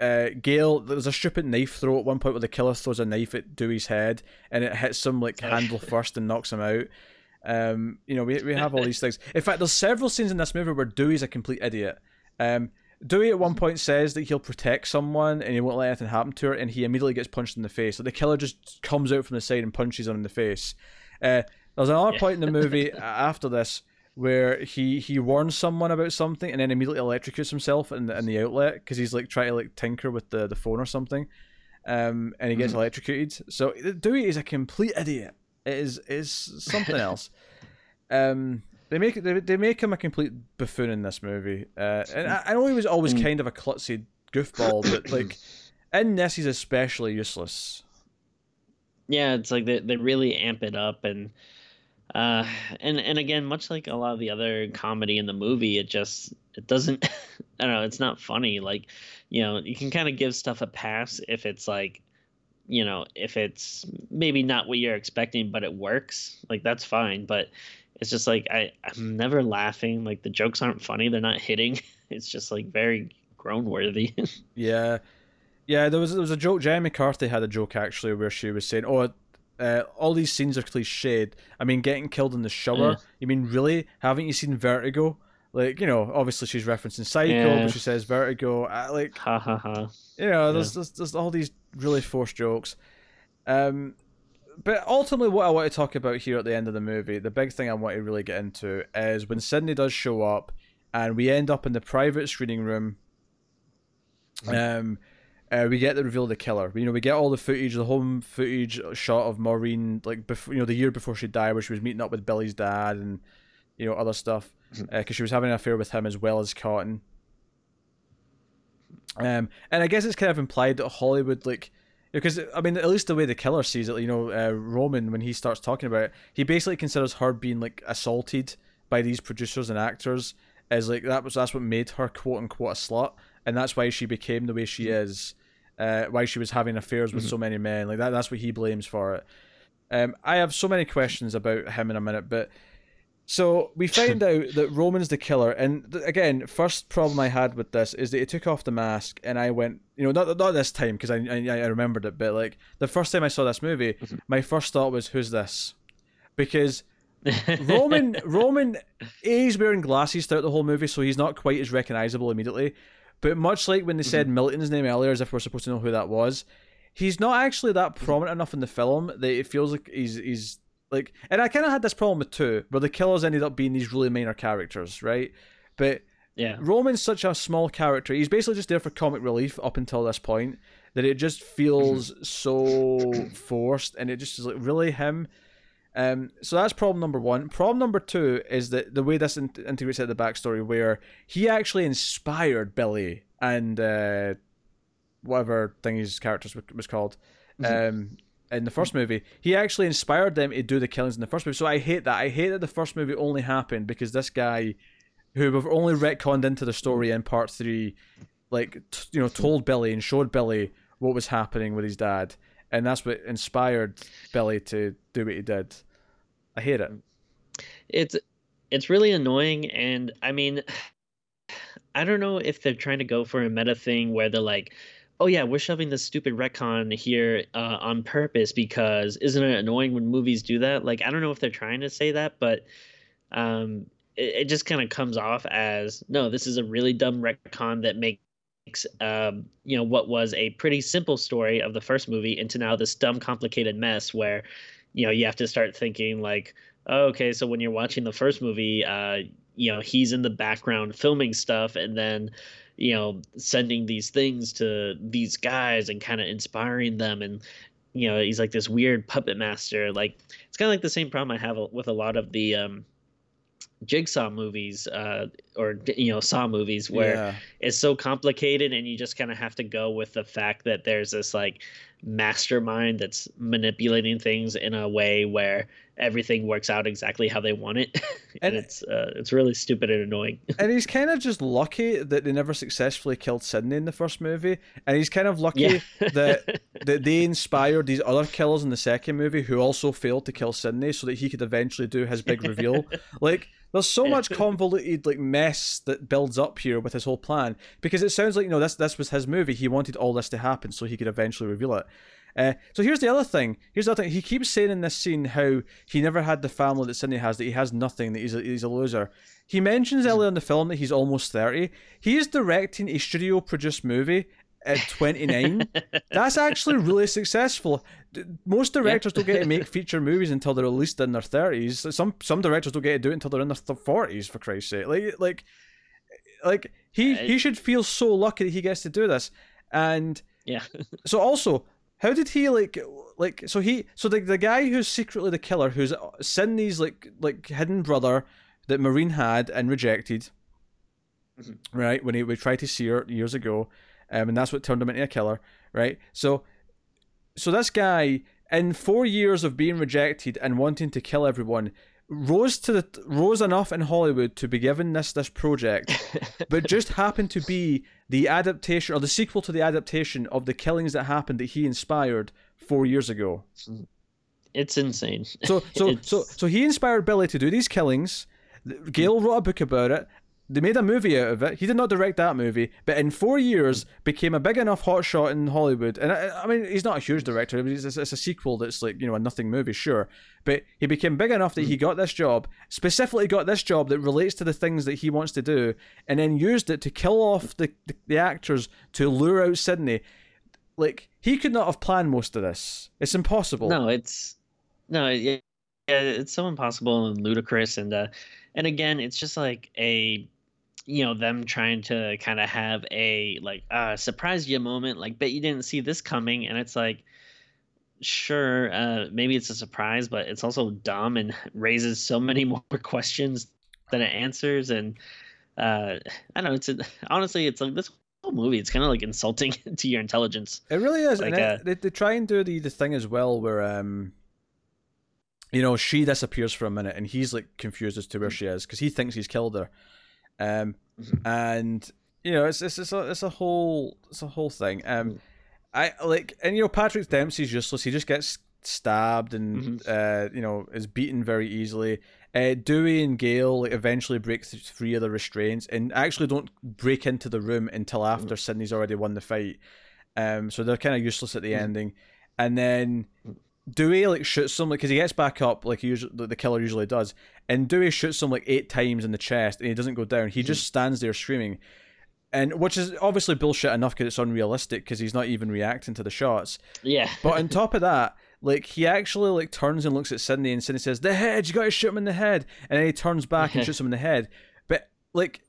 Uh, Gale, there's a stupid knife throw at one point where the killer throws a knife at Dewey's head and it hits him like handle [laughs] first and knocks him out. Um, you know, we we have all these things. In fact, there's several scenes in this movie where Dewey's a complete idiot. Um, Dewey at one point says that he'll protect someone and he won't let anything happen to her, and he immediately gets punched in the face. So the killer just comes out from the side and punches him in the face. Uh, there's another yeah. point in the movie [laughs] after this where he he warns someone about something and then immediately electrocutes himself in the, in the outlet because he's like trying to like tinker with the, the phone or something, um, and he gets mm-hmm. electrocuted. So Dewey is a complete idiot. It is is something else. [laughs] Um, they make they, they make him a complete buffoon in this movie, uh, and I, I, know he was always mm. kind of a klutzy goofball, but [coughs] like in this, he's especially useless. Yeah, it's like they they really amp it up, and uh, and and again, much like a lot of the other comedy in the movie, it just it doesn't. [laughs] I don't know. It's not funny. Like, you know, you can kind of give stuff a pass if it's like you know if it's maybe not what you're expecting but it works like that's fine but it's just like I I'm never laughing. Like the jokes aren't funny. They're not hitting. [laughs] It's just like very groan worthy. [laughs] yeah, yeah. There was there was a joke. Jenny McCarthy had a joke actually where she was saying, "Oh." Uh, all these scenes are cliched. I mean, getting killed in the shower. Yeah. You mean really? Haven't you seen Vertigo? Like you know, obviously she's referencing Psycho, yeah. but she says Vertigo. I, like ha ha ha. You know, there's, yeah. there's there's all these really forced jokes. Um, but ultimately, what I want to talk about here at the end of the movie, the big thing I want to really get into is when Sidney does show up, and we end up in the private screening room. Um, uh, we get the reveal of the killer. You know, we get all the footage, the home footage shot of Maureen, like before, you know, the year before she died, where she was meeting up with Billy's dad and you know other stuff, because mm-hmm. uh, she was having an affair with him as well as Cotton. Um, and I guess it's kind of implied that Hollywood, like, because I mean, at least the way the killer sees it, you know, uh, Roman when he starts talking about it, he basically considers her being like assaulted by these producers and actors as like that was that's what made her quote unquote a slut, and that's why she became the way she mm-hmm. is, uh, why she was having affairs with mm-hmm. so many men. Like that, that's what he blames for it. Um, I have so many questions about him in a minute, but so we [laughs] find out that Roman's the killer, and th- again, first problem I had with this is that he took off the mask, and I went, you know, not not this time because I, I, I remembered it, but like the first time I saw this movie, mm-hmm. my first thought was, "Who's this?" Because [laughs] Roman Roman is wearing glasses throughout the whole movie, so he's not quite as recognizable immediately. But much like when they said mm-hmm. Milton's name earlier, as if we're supposed to know who that was, he's not actually that prominent enough in the film that it feels like he's he's like, and I kind of had this problem with two, where the killers ended up being these really minor characters, right? But yeah, Roman's such a small character. He's basically just there for comic relief up until this point that it just feels mm-hmm. so forced, and it just is like really him. Um, so that's problem number one. Problem number two is that the way this in- integrates at the backstory, where he actually inspired Billy and uh, whatever thing his character was called. Mm-hmm. Um, in the first movie, he actually inspired them to do the killings in the first movie. So I hate that. I hate that the first movie only happened because this guy, who we've only retconned into the story in part three, like t- you know, told Billy and showed Billy what was happening with his dad, and that's what inspired Billy to do what he did. I hate it. It's it's really annoying, and I mean, [sighs] I don't know if they're trying to go for a meta thing where they're like oh yeah, we're shoving this stupid retcon here uh, on purpose because isn't it annoying when movies do that? Like I don't know if they're trying to say that, but um, it, it just kind of comes off as no, this is a really dumb retcon that makes um, you know what was a pretty simple story of the first movie into now this dumb complicated mess where you know you have to start thinking like oh, okay so when you're watching the first movie uh, you know he's in the background filming stuff and then you know sending these things to these guys and kind of inspiring them and you know he's like this weird puppet master. Like it's kind of like the same problem i have with a lot of the um Jigsaw movies, uh, or you know Saw movies, where Yeah. it's so complicated, and you just kind of have to go with the fact that there's this like mastermind that's manipulating things in a way where everything works out exactly how they want it, [laughs] and, And- it's uh, it's really stupid and annoying. [laughs] and he's kind of just lucky that they never successfully killed Sidney in the first movie, and he's kind of lucky yeah, [laughs] that that they inspired these other killers in the second movie who also failed to kill Sidney, so that he could eventually do his big reveal. like, there's so much convoluted like mess that builds up here with his whole plan because it sounds like you know this this was his movie. He wanted all this to happen so he could eventually reveal it. Uh, so here's the other thing. Here's the other thing. He keeps saying in this scene how he never had the family that Sidney has, that he has nothing, that he's a, he's a loser. He mentions earlier in the film that he's almost 30. He is directing a studio produced movie at 29. [laughs] That's actually really successful. Most directors don't get to make [laughs] feature movies until they're at least in their 30s. Some some directors don't get to do it until they're in their 40s, for Christ's sake. Like, like, like he, he should feel so lucky that he gets to do this. And yeah, so also, how did he like like so he so the the guy who's secretly the killer who's Sidney's like like hidden brother that Maureen had and rejected, Mhm. right? When he we tried to see her years ago, um, and that's what turned him into a killer, right? So, so this guy in four years of being rejected and wanting to kill everyone rose to the rose enough in Hollywood to be given this this project [laughs] but just happened to be the adaptation or the sequel to the adaptation of the killings that happened that he inspired four years ago. it's insane. So, so, [laughs] It's- so, so he inspired Billy to do these killings. Gale wrote a book about it. They made a movie out of it. He did not direct that movie, but in four years became a big enough hotshot in Hollywood. And I, I mean, he's not a huge director. It's, it's, it's a sequel that's like you know a nothing movie, sure. But he became big enough that he got this job, specifically got this job that relates to the things that he wants to do, and then used it to kill off the the, the actors to lure out Sidney. Like he could not have planned most of this. It's impossible. No, it's no, yeah, yeah, it's so impossible and ludicrous, and uh, and again, it's just like a, you know, them trying to kind of have a like uh surprise you moment, like bet you didn't see this coming, and it's like, sure, uh, maybe it's a surprise, but it's also dumb and [laughs] raises so many [laughs] more questions than it answers, and uh, I don't know, it's a, honestly, it's like this whole movie, it's kind of like insulting [laughs] to your intelligence. It really is, Like, and uh, it, they, they try and do the, the thing as well where um, you know, she disappears for a minute and he's like confused as to where she is because he thinks he's killed her, um, Mhm. and you know, it's it's it's a it's a whole it's a whole thing. Um, Mhm. I like and you know Patrick Dempsey's useless. He just gets stabbed and Mhm. uh, you know is beaten very easily. Uh, Dewey and Gale like, eventually break th- free of the restraints and actually don't break into the room until after Sidney's already won the fight. Um, so they're kind of useless at the Mhm. ending, and then Dewey like shoots him like because he gets back up like he usually the killer usually does, and Dewey shoots him like eight times in the chest and he doesn't go down. He just hmm. stands there screaming, and which is obviously bullshit enough because it's unrealistic because he's not even reacting to the shots. Yeah, [laughs] But on top of that, like he actually like turns and looks at Sidney and Sidney says, "The head, you got to shoot him in the head," and then he turns back and shoots him in the head. But like.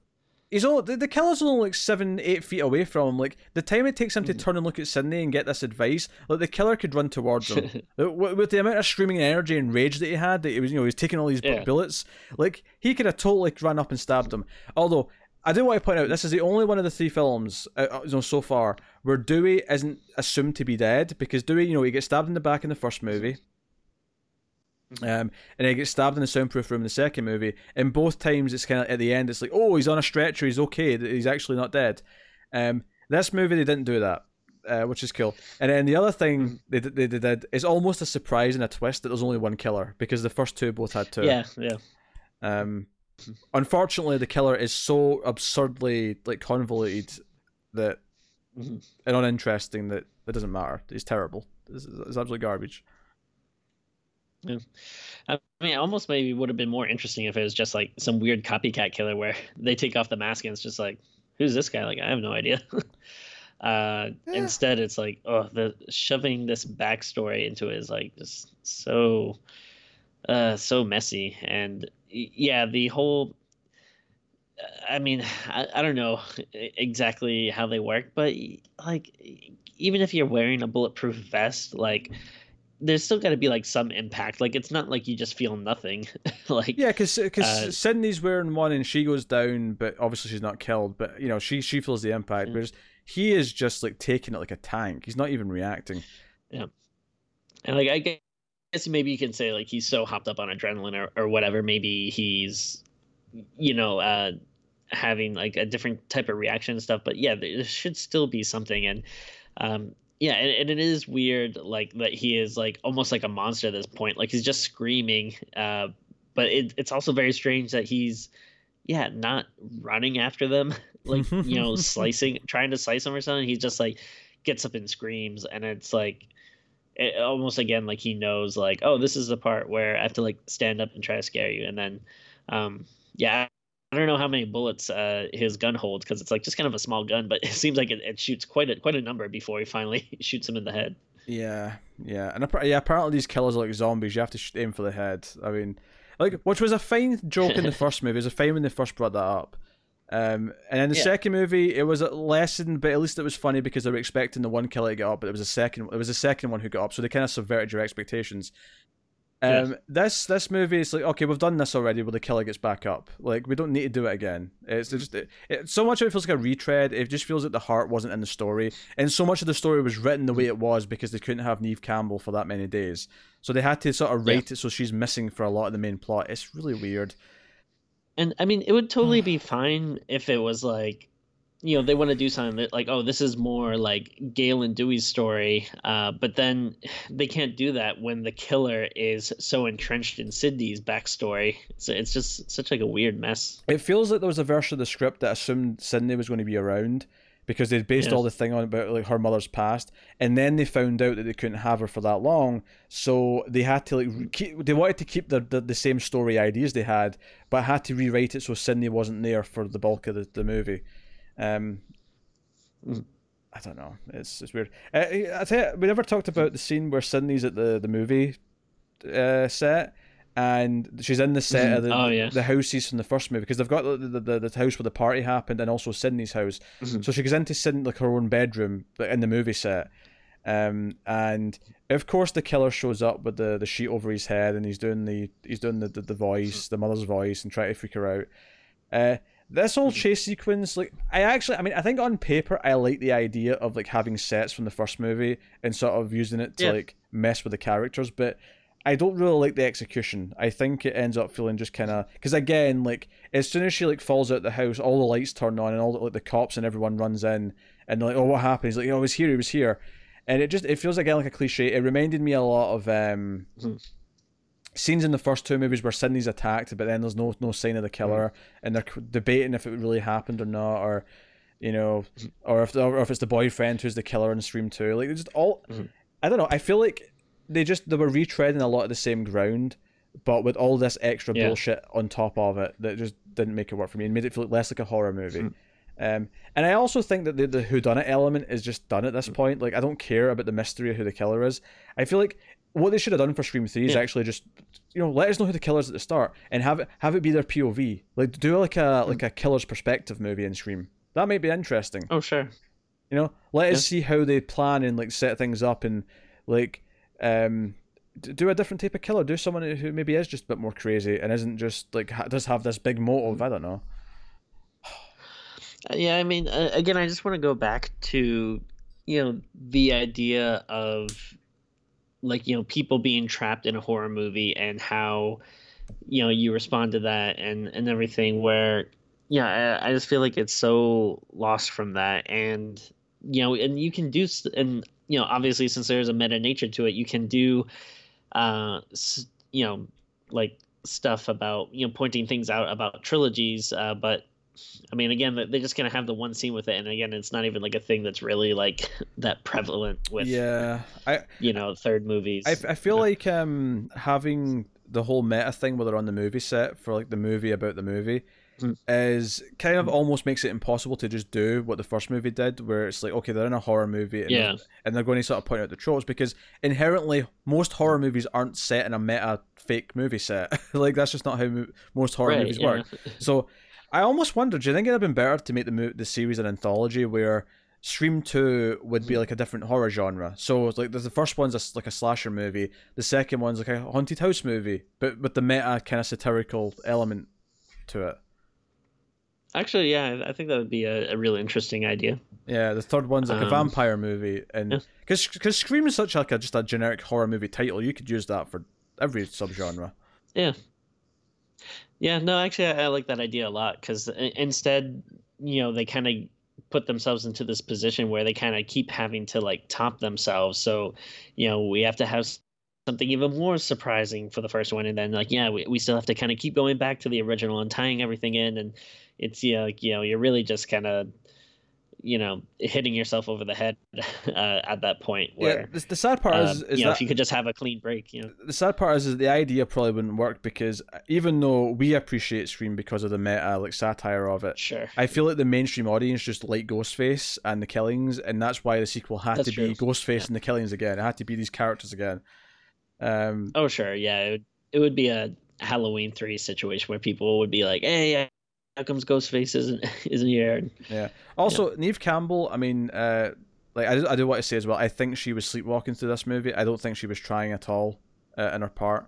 He's all the, the killer's only like seven, eight feet away from him. Like the time it takes him to turn and look at Sidney and get this advice, like the killer could run towards him. [laughs] With, with the amount of screaming energy and rage that he had, that he was, you know, he was taking all these Yeah. bullets. Like he could have totally run up and stabbed him. Although I do want to point out, this is the only one of the three films, uh, uh, you know, so far where Dewey isn't assumed to be dead because Dewey, you know, he gets stabbed in the back in the first movie. Um, and he gets stabbed in the soundproof room in the second movie. And both times, it's kind of at the end, it's like, oh, he's on a stretcher, he's okay, that he's actually not dead. Um, this movie, they didn't do that, uh, which is cool. And then the other thing they, they, they did is almost a surprise and a twist that there's only one killer because the first two both had two. yeah, yeah. Um, unfortunately, the killer is so absurdly like convoluted that Mhm. and uninteresting that it doesn't matter. He's terrible. It's, it's absolute garbage. I mean, it almost maybe would have been more interesting if it was just like some weird copycat killer where [laughs] they take off the mask and it's just like, who's this guy? Like, I have no idea. [laughs] uh, Yeah. Instead, it's like, oh, the shoving this backstory into it is like just so, uh, so messy. And yeah, the whole. I mean, I, I don't know exactly how they work, but like, even if you're wearing a bulletproof vest, like there's still got to be like some impact. Like it's not like you just feel nothing. [laughs] like yeah, because because uh, Sidney's wearing one and she goes down, but obviously she's not killed. But you know she she feels the impact. Mm. Whereas he is just like taking it like a tank. He's not even reacting. Yeah, and like I guess maybe you can say like he's so hopped up on adrenaline or or whatever. Maybe he's you know uh having like a different type of reaction and stuff. But yeah, there should still be something and. um yeah and, and it is weird like that he is like almost like a monster at this point. Like he's just screaming uh but it, it's also very strange that he's yeah not running after them. [laughs] Like you know [laughs] slicing trying to slice them or something. He just like gets up and screams and it's like it, almost again like he knows like oh this is the part where i have to like stand up and try to scare you and then um yeah I don't know how many bullets uh, his gun holds because it's like just kind of a small gun, but [laughs] it seems like it, it shoots quite a quite a number before he finally [laughs] shoots him in the head. Yeah, yeah, and yeah, apparently these killers are like zombies. You have to aim for the head. I mean, like, which was a fine joke in the [laughs] first movie. It was a fine when they first brought that up. Um, and in the Yeah. second movie, it was a lesson, but at least it was funny because they were expecting the one killer to get up, but it was a second. It was the second one who got up, so they kind of subverted your expectations. Um, this this movie is like okay, we've done this already, where the killer gets back up. Like we don't need to do it again. It's just it, it, so much of it feels like a retread. It just feels like the heart wasn't in the story, and so much of the story was written the way it was because they couldn't have Neve Campbell for that many days, so they had to sort of Yeah. write it so she's missing for a lot of the main plot. It's really weird. And I mean, it would totally be fine if it was like, you know, they want to do something that like, oh, this is more like Gale and Dewey's story, uh, but then [sighs] they can't do that when the killer is so entrenched in Sidney's backstory. So it's just such like a weird mess. It feels like there was a version of the script that assumed Sidney was going to be around because they'd based Yeah. all the thing on about like her mother's past, and then they found out that they couldn't have her for that long, so they had to like keep. They wanted to keep the, the the same story ideas they had, but had to rewrite it so Sidney wasn't there for the bulk of the, the movie. Um, Mm. I don't know. It's it's weird. Uh, I tell you, we never talked about the scene where Sidney's at the the movie uh, set. And she's in the set of the, Oh, yeah. the houses from the first movie because they've got the, the, the, house where the party happened and also Sidney's house. Mhm. So she goes into Sidney like her own bedroom in the movie set. Um, and of course the killer shows up with the, the sheet over his head and he's doing the he's doing the, the, the voice, the mother's voice and trying to freak her out. Uh, this whole chase sequence, like I actually, I mean, I think on paper I like the idea of like having sets from the first movie and sort of using it to Yeah. like mess with the characters, but I don't really like the execution. I think it ends up feeling just kind of because again, like as soon as she like falls out the house, all the lights turn on and all the, like the cops and everyone runs in and they're like, oh, what happened? He's like, oh, he was here, he was here, and it just it feels again like a cliche. It reminded me a lot of um. Mhm. Scenes in the first two movies where Sidney's attacked, but then there's no no sign of the killer, and they're debating if it really happened or not, or you know, or if or if it's the boyfriend who's the killer in Scream Two. Like just all, Mhm. I don't know. I feel like they just they were retreading a lot of the same ground, but with all this extra Yeah. bullshit on top of it that just didn't make it work for me and made it feel less like a horror movie. Mhm. Um, and I also think that the the whodunit element is just done at this point. Like I don't care about the mystery of who the killer is. I feel like what they should have done for Scream Three is Yeah. actually just you know let us know who the killer is at the start and have it have it be their POV. Like do like a like a killer's perspective movie in Scream. That might be interesting. Oh sure. You know, let us see how they plan and like set things up and like um do a different type of killer. Do someone who maybe is just a bit more crazy and isn't just like ha- does have this big motive. I don't know. [sighs] Yeah, I mean, uh, again, I just want to go back to, you know, the idea of like, you know, people being trapped in a horror movie and how, you know, you respond to that and and everything where yeah, I, I just feel like it's so lost from that. And you know, and you can do and you know, obviously since there's a meta nature to it, you can do uh you know, like stuff about, you know, pointing things out about trilogies, uh but I mean, again, they- they're just gonna have the one scene with it, and again, it's not even like a thing that's really like [laughs] that prevalent with yeah, I you know third movies. I, I feel Yeah. like um having the whole meta thing where they're on the movie set for like the movie about the movie Mm. is kind of almost makes it impossible to just do what the first movie did where it's like okay they're in a horror movie and, Yeah. they're, and they're going to sort of point out the tropes because inherently most horror movies aren't set in a meta fake movie set [laughs] like that's just not how mo- most horror Right, movies yeah. work [laughs] so I almost wonder do you think it'd have been better to make the mo- the series an anthology where Scream Two would be Mhm. like a different horror genre. So it's like there's the first one's a like a slasher movie. The second one's like a haunted house movie, but with the meta kind of satirical element to it. Actually, yeah, I- think that would be a, a really interesting idea. Yeah, the third one's like a Um, vampire movie, and yeah. because because Scream is such like a just a generic horror movie title, you could use that for every subgenre. Yeah. Yeah, no, actually, I, I like that idea a lot because instead, you know, they kind of put themselves into this position where they kind of keep having to like top themselves. So, you know, we have to have something even more surprising for the first one, and then like, yeah, we, we still have to kind of keep going back to the original and tying everything in, and it's you know, like, you know, you're really just kind of, you know, hitting yourself over the head [laughs] uh, at that point Yeah, the, the sad part um, is, is you know, that if you could just have a clean break, you know. the sad part is, is the idea probably wouldn't work because even though we appreciate Scream because of the meta like satire of it, Sure. I feel like the mainstream audience just like Ghostface and the Killings, and that's why the sequel had That's to be. Ghostface Yeah. and the Killings again. It had to be these characters again. Um, Oh sure, yeah. It would, it would be a Halloween three situation where people would be like, "Hey, how comes Ghostface isn't [laughs] isn't here?" yeah. Also, Neve Campbell. I mean, uh, like I, do- I do want to say as well. I think she was sleepwalking through this movie. I don't think she was trying at all uh, in her part.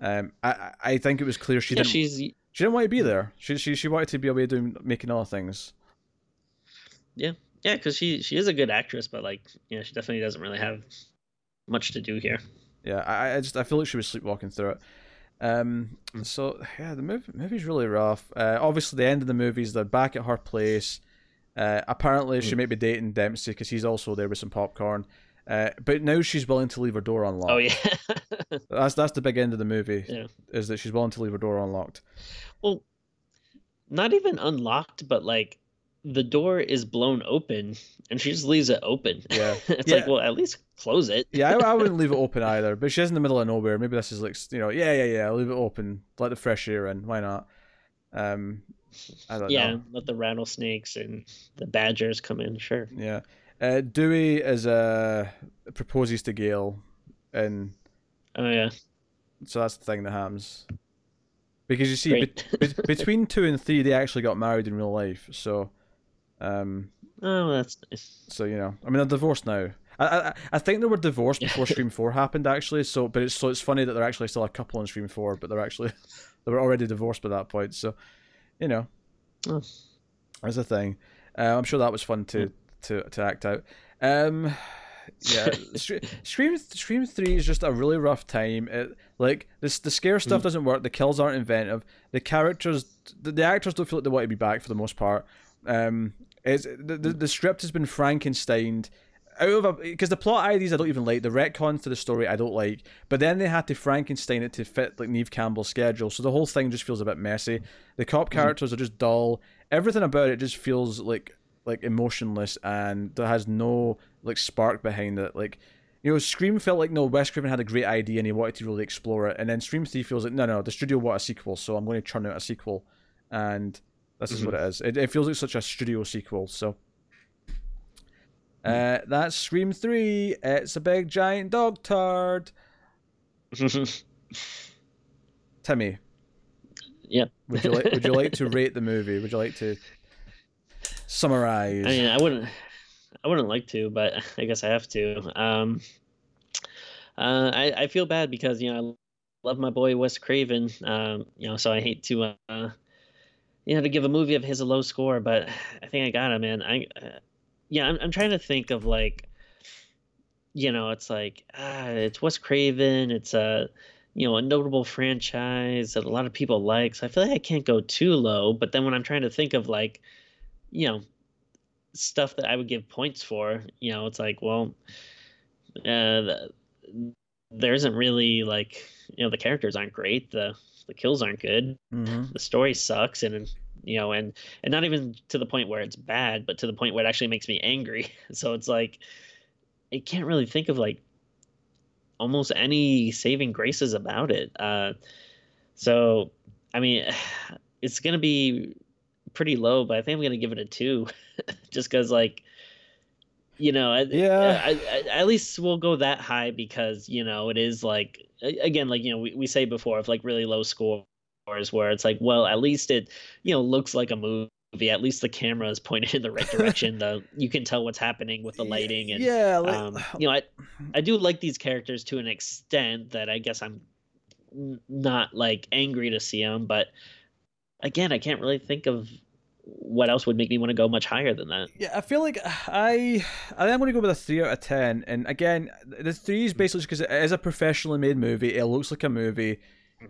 Um, I I- think it was clear she yeah, didn't. she's She didn't want to be there. She she she wanted to be away doing making other things. yeah, yeah, because she she is a good actress, but like, yeah, she definitely doesn't really have much to do here. Yeah, I, I just I feel like she was sleepwalking through it. Um, Mm. so yeah, the movie movie's really rough. Uh, obviously, the end of the movie is they're back at her place. Uh, apparently, she Mm. might be dating Dempsey because he's also there with some popcorn. Uh, but now she's willing to leave her door unlocked. Oh yeah. [laughs] that's that's the big end of the movie. Yeah. Is that she's willing to leave her door unlocked? well, not even unlocked, but like the door is blown open and she just leaves it open. Yeah. [laughs] it's Yeah. like, well, at least close it. Yeah, I, I [laughs] wouldn't leave it open either. But she's in the middle of nowhere. Maybe this is like you know, yeah, yeah, yeah. Leave it open. Let the fresh air in. Why not? Um, I don't yeah, know. let the rattlesnakes and the badgers come in. Sure. Yeah. Uh, Dewey is uh proposes to Gale, and Oh yeah. so that's the thing that happens. Because you see, be- be- between two and three, they actually got married in real life. So, um, oh, that's nice. so you know, I mean, they're divorced now. I I, I think they were divorced before Scream Four happened, actually. So, but it's so it's funny that they're actually still a couple in Scream Four, but they're actually [laughs] they were already divorced by that point. So, you know, Oh. there's a thing. Uh, I'm sure that was fun to to to act out. Um, yeah, [laughs] Scre- Scream Scream Three is just a really rough time. It, like this, the scare stuff Mm. doesn't work. The kills aren't inventive. The characters, the, the actors don't feel like they want to be back for the most part. Um, it's the the, the script has been Frankensteined out of because the plot ideas I don't even like. The retcons to the story I don't like. But then they had to Frankenstein it to fit like Neve Campbell's schedule. So the whole thing just feels a bit messy. The cop mm-hmm. characters are just dull. Everything about it just feels like like emotionless and there has no like spark behind it. Like you know, Scream felt like no, Wes Craven had a great idea and he wanted to really explore it, and then Scream Three feels like no, no, the studio want a sequel, so I'm going to churn out a sequel, and this is Mhm. what it is. It, it feels like such a studio sequel, so. Uh, that's Scream 3. It's a big giant dog turd. [laughs] Timmy, Yeah. would you like would you like to [laughs] rate the movie? Would you like to summarize? I mean, I wouldn't, I wouldn't like to, but [laughs] I guess I have to. Um, uh, I I feel bad because you know I love my boy Wes Craven. Um, you know, so I hate to, uh, you know, to give a movie of his a low score, but I think I got him, man. I, uh, yeah, I'm I'm trying to think of like, you know, it's like ah, it's Wes Craven. It's a you know, a notable franchise that a lot of people like. So I feel like I can't go too low. But then when I'm trying to think of like, you know, stuff that I would give points for, you know, it's like, well, uh, the, there isn't really like, you know, the characters aren't great. The the kills aren't good. hmm The story sucks, and you know, and and not even to the point where it's bad, but to the point where it actually makes me angry. [laughs] So it's like, I can't really think of like almost any saving graces about it. Uh, so, I mean, [sighs] it's gonna be pretty low, but I think I'm gonna give it a two, [laughs] just because like, you know, Yeah. I, I, at least we'll go that high because you know it is like again, like you know, we, we say before of like really low scores where it's like, well, at least it you know looks like a movie. at least the camera is pointed in the right [laughs] direction. the you can tell what's happening with the lighting and yeah, like, um, you know, I I do like these characters to an extent that I guess I'm not like angry to see them, but again, I can't really think of what else would make me want to go much higher than that. Yeah, I feel like I I am going to go with a three out of ten. And again, the three is basically because it is a professionally made movie. It looks like a movie,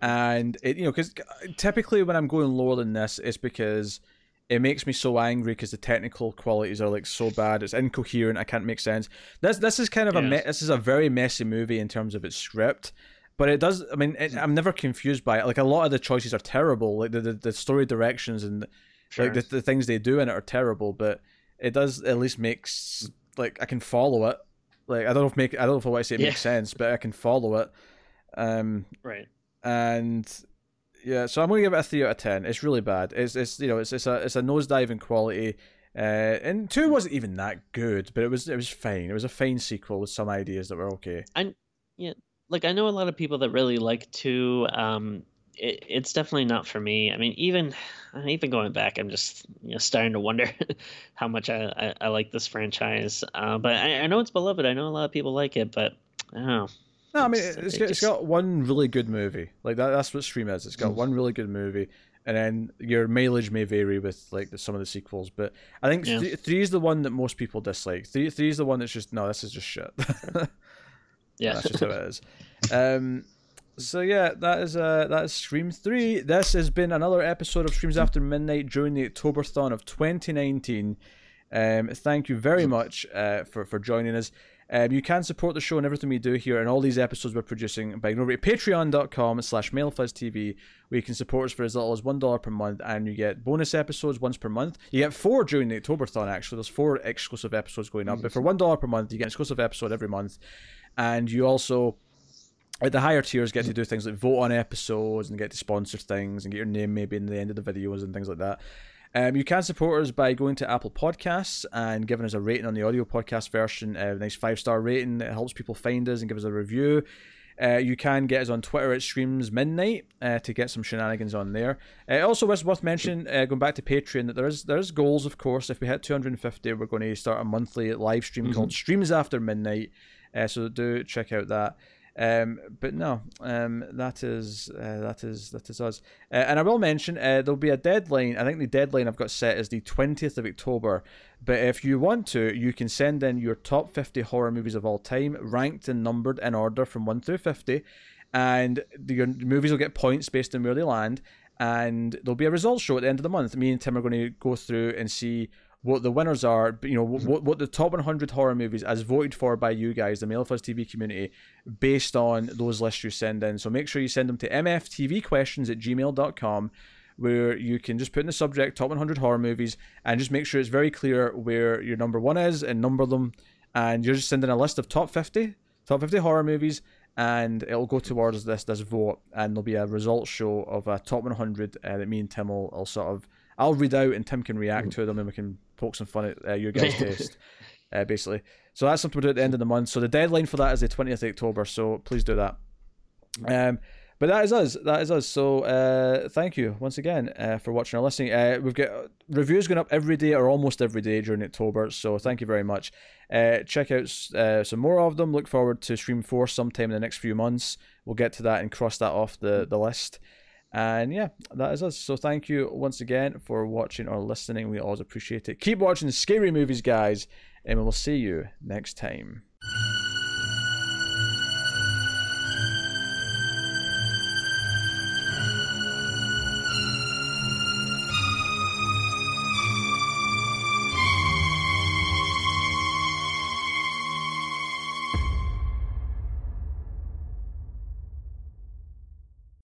and it you know because typically when I'm going lower than this, it's because it makes me so angry because the technical qualities are like so bad. It's incoherent. I can't make sense. This this is kind of yes. a me- this is a very messy movie in terms of its script, but it does. I mean, it, I'm never confused by it. Like a lot of the choices are terrible. Like the the, the story directions and sure. like the, the things they do in it are terrible. But it does at least makes like I can follow it. Like I don't know if make I don't know if I want to say it yeah. makes sense, but I can follow it. Um, right. And yeah, so I'm gonna give it a three out of ten. It's really bad. It's it's you know it's it's a it's a nosedive in quality. Uh, and two wasn't even that good, but it was it was fine. It was a fine sequel with some ideas that were okay. And yeah, like I know a lot of people that really like two. Um, it, it's definitely not for me. I mean, even [sighs] even going back, I'm just you know starting to wonder [laughs] how much I, I, I like this franchise. Uh, but I, I know it's beloved. I know a lot of people like it, but I don't know. No, I mean it's, it's, got, it's got one really good movie. Like that, that's what Scream is. It's got mm. one really good movie, and then your mileage may vary with like the, some of the sequels. But I think yeah. th- three is the one that most people dislike. Three three is the one that's just no, this is just shit. [laughs] yeah, that's just how it is. [laughs] Um, so yeah, that is uh that is Scream three. This has been another episode of Screams After Midnight during the Octoberthon of 2019. Um, thank you very much uh, for for joining us. Um, you can support the show and everything we do here and all these episodes we're producing by going over to patreon.com slash mailfuzztv where you can support us for as little as $1 per month and you get bonus episodes once per month. You get four during the Octoberthon actually. There's four exclusive episodes going up. But for $1 per month, you get an exclusive episode every month. And you also at the higher tiers get to do things like vote on episodes and get to sponsor things and get your name maybe in the end of the videos and things like that. Um, you can support us by going to Apple Podcasts and giving us a rating on the audio podcast version, a nice five star rating. It helps people find us and give us a review. Uh, you can get us on Twitter at Streams Midnight uh, to get some shenanigans on there. Uh, also, it's worth mentioning, uh, going back to Patreon, that there's there's goals, of course. If we hit 250, we're going to start a monthly live stream mm-hmm. called Streams After Midnight. Uh, so do check out that. Um, but no, um, that is uh, that is that is us. Uh, and I will mention uh, there'll be a deadline. I think the deadline I've got set is the twentieth of October. But if you want to, you can send in your top fifty horror movies of all time, ranked and numbered in order from one through fifty, and your movies will get points based on where they land. And there'll be a results show at the end of the month. Me and Tim are going to go through and see what the winners are, you know, what, what the top 100 horror movies as voted for by you guys, the MailFuzz TV community, based on those lists you send in. So make sure you send them to mftvquestions at gmail.com where you can just put in the subject top 100 horror movies and just make sure it's very clear where your number one is and number them. And you're just sending a list of top 50, top 50 horror movies, and it'll go towards this this vote. And there'll be a results show of a top 100 uh, that me and Tim will, will sort of I'll read out and Tim can react mm. to them and we can poke some fun at uh, your [laughs] guys' taste, uh, basically. So that's something we'll do at the end of the month. So the deadline for that is the 20th of October. So please do that. Um, but that is us. That is us. So uh, thank you once again uh, for watching or listening. Uh, we've got reviews going up every day or almost every day during October. So thank you very much. Uh, check out uh, some more of them. Look forward to Scream 4 sometime in the next few months. We'll get to that and cross that off the, the list. And yeah, that is us. So thank you once again for watching or listening. We always appreciate it. Keep watching scary movies, guys, and we will see you next time.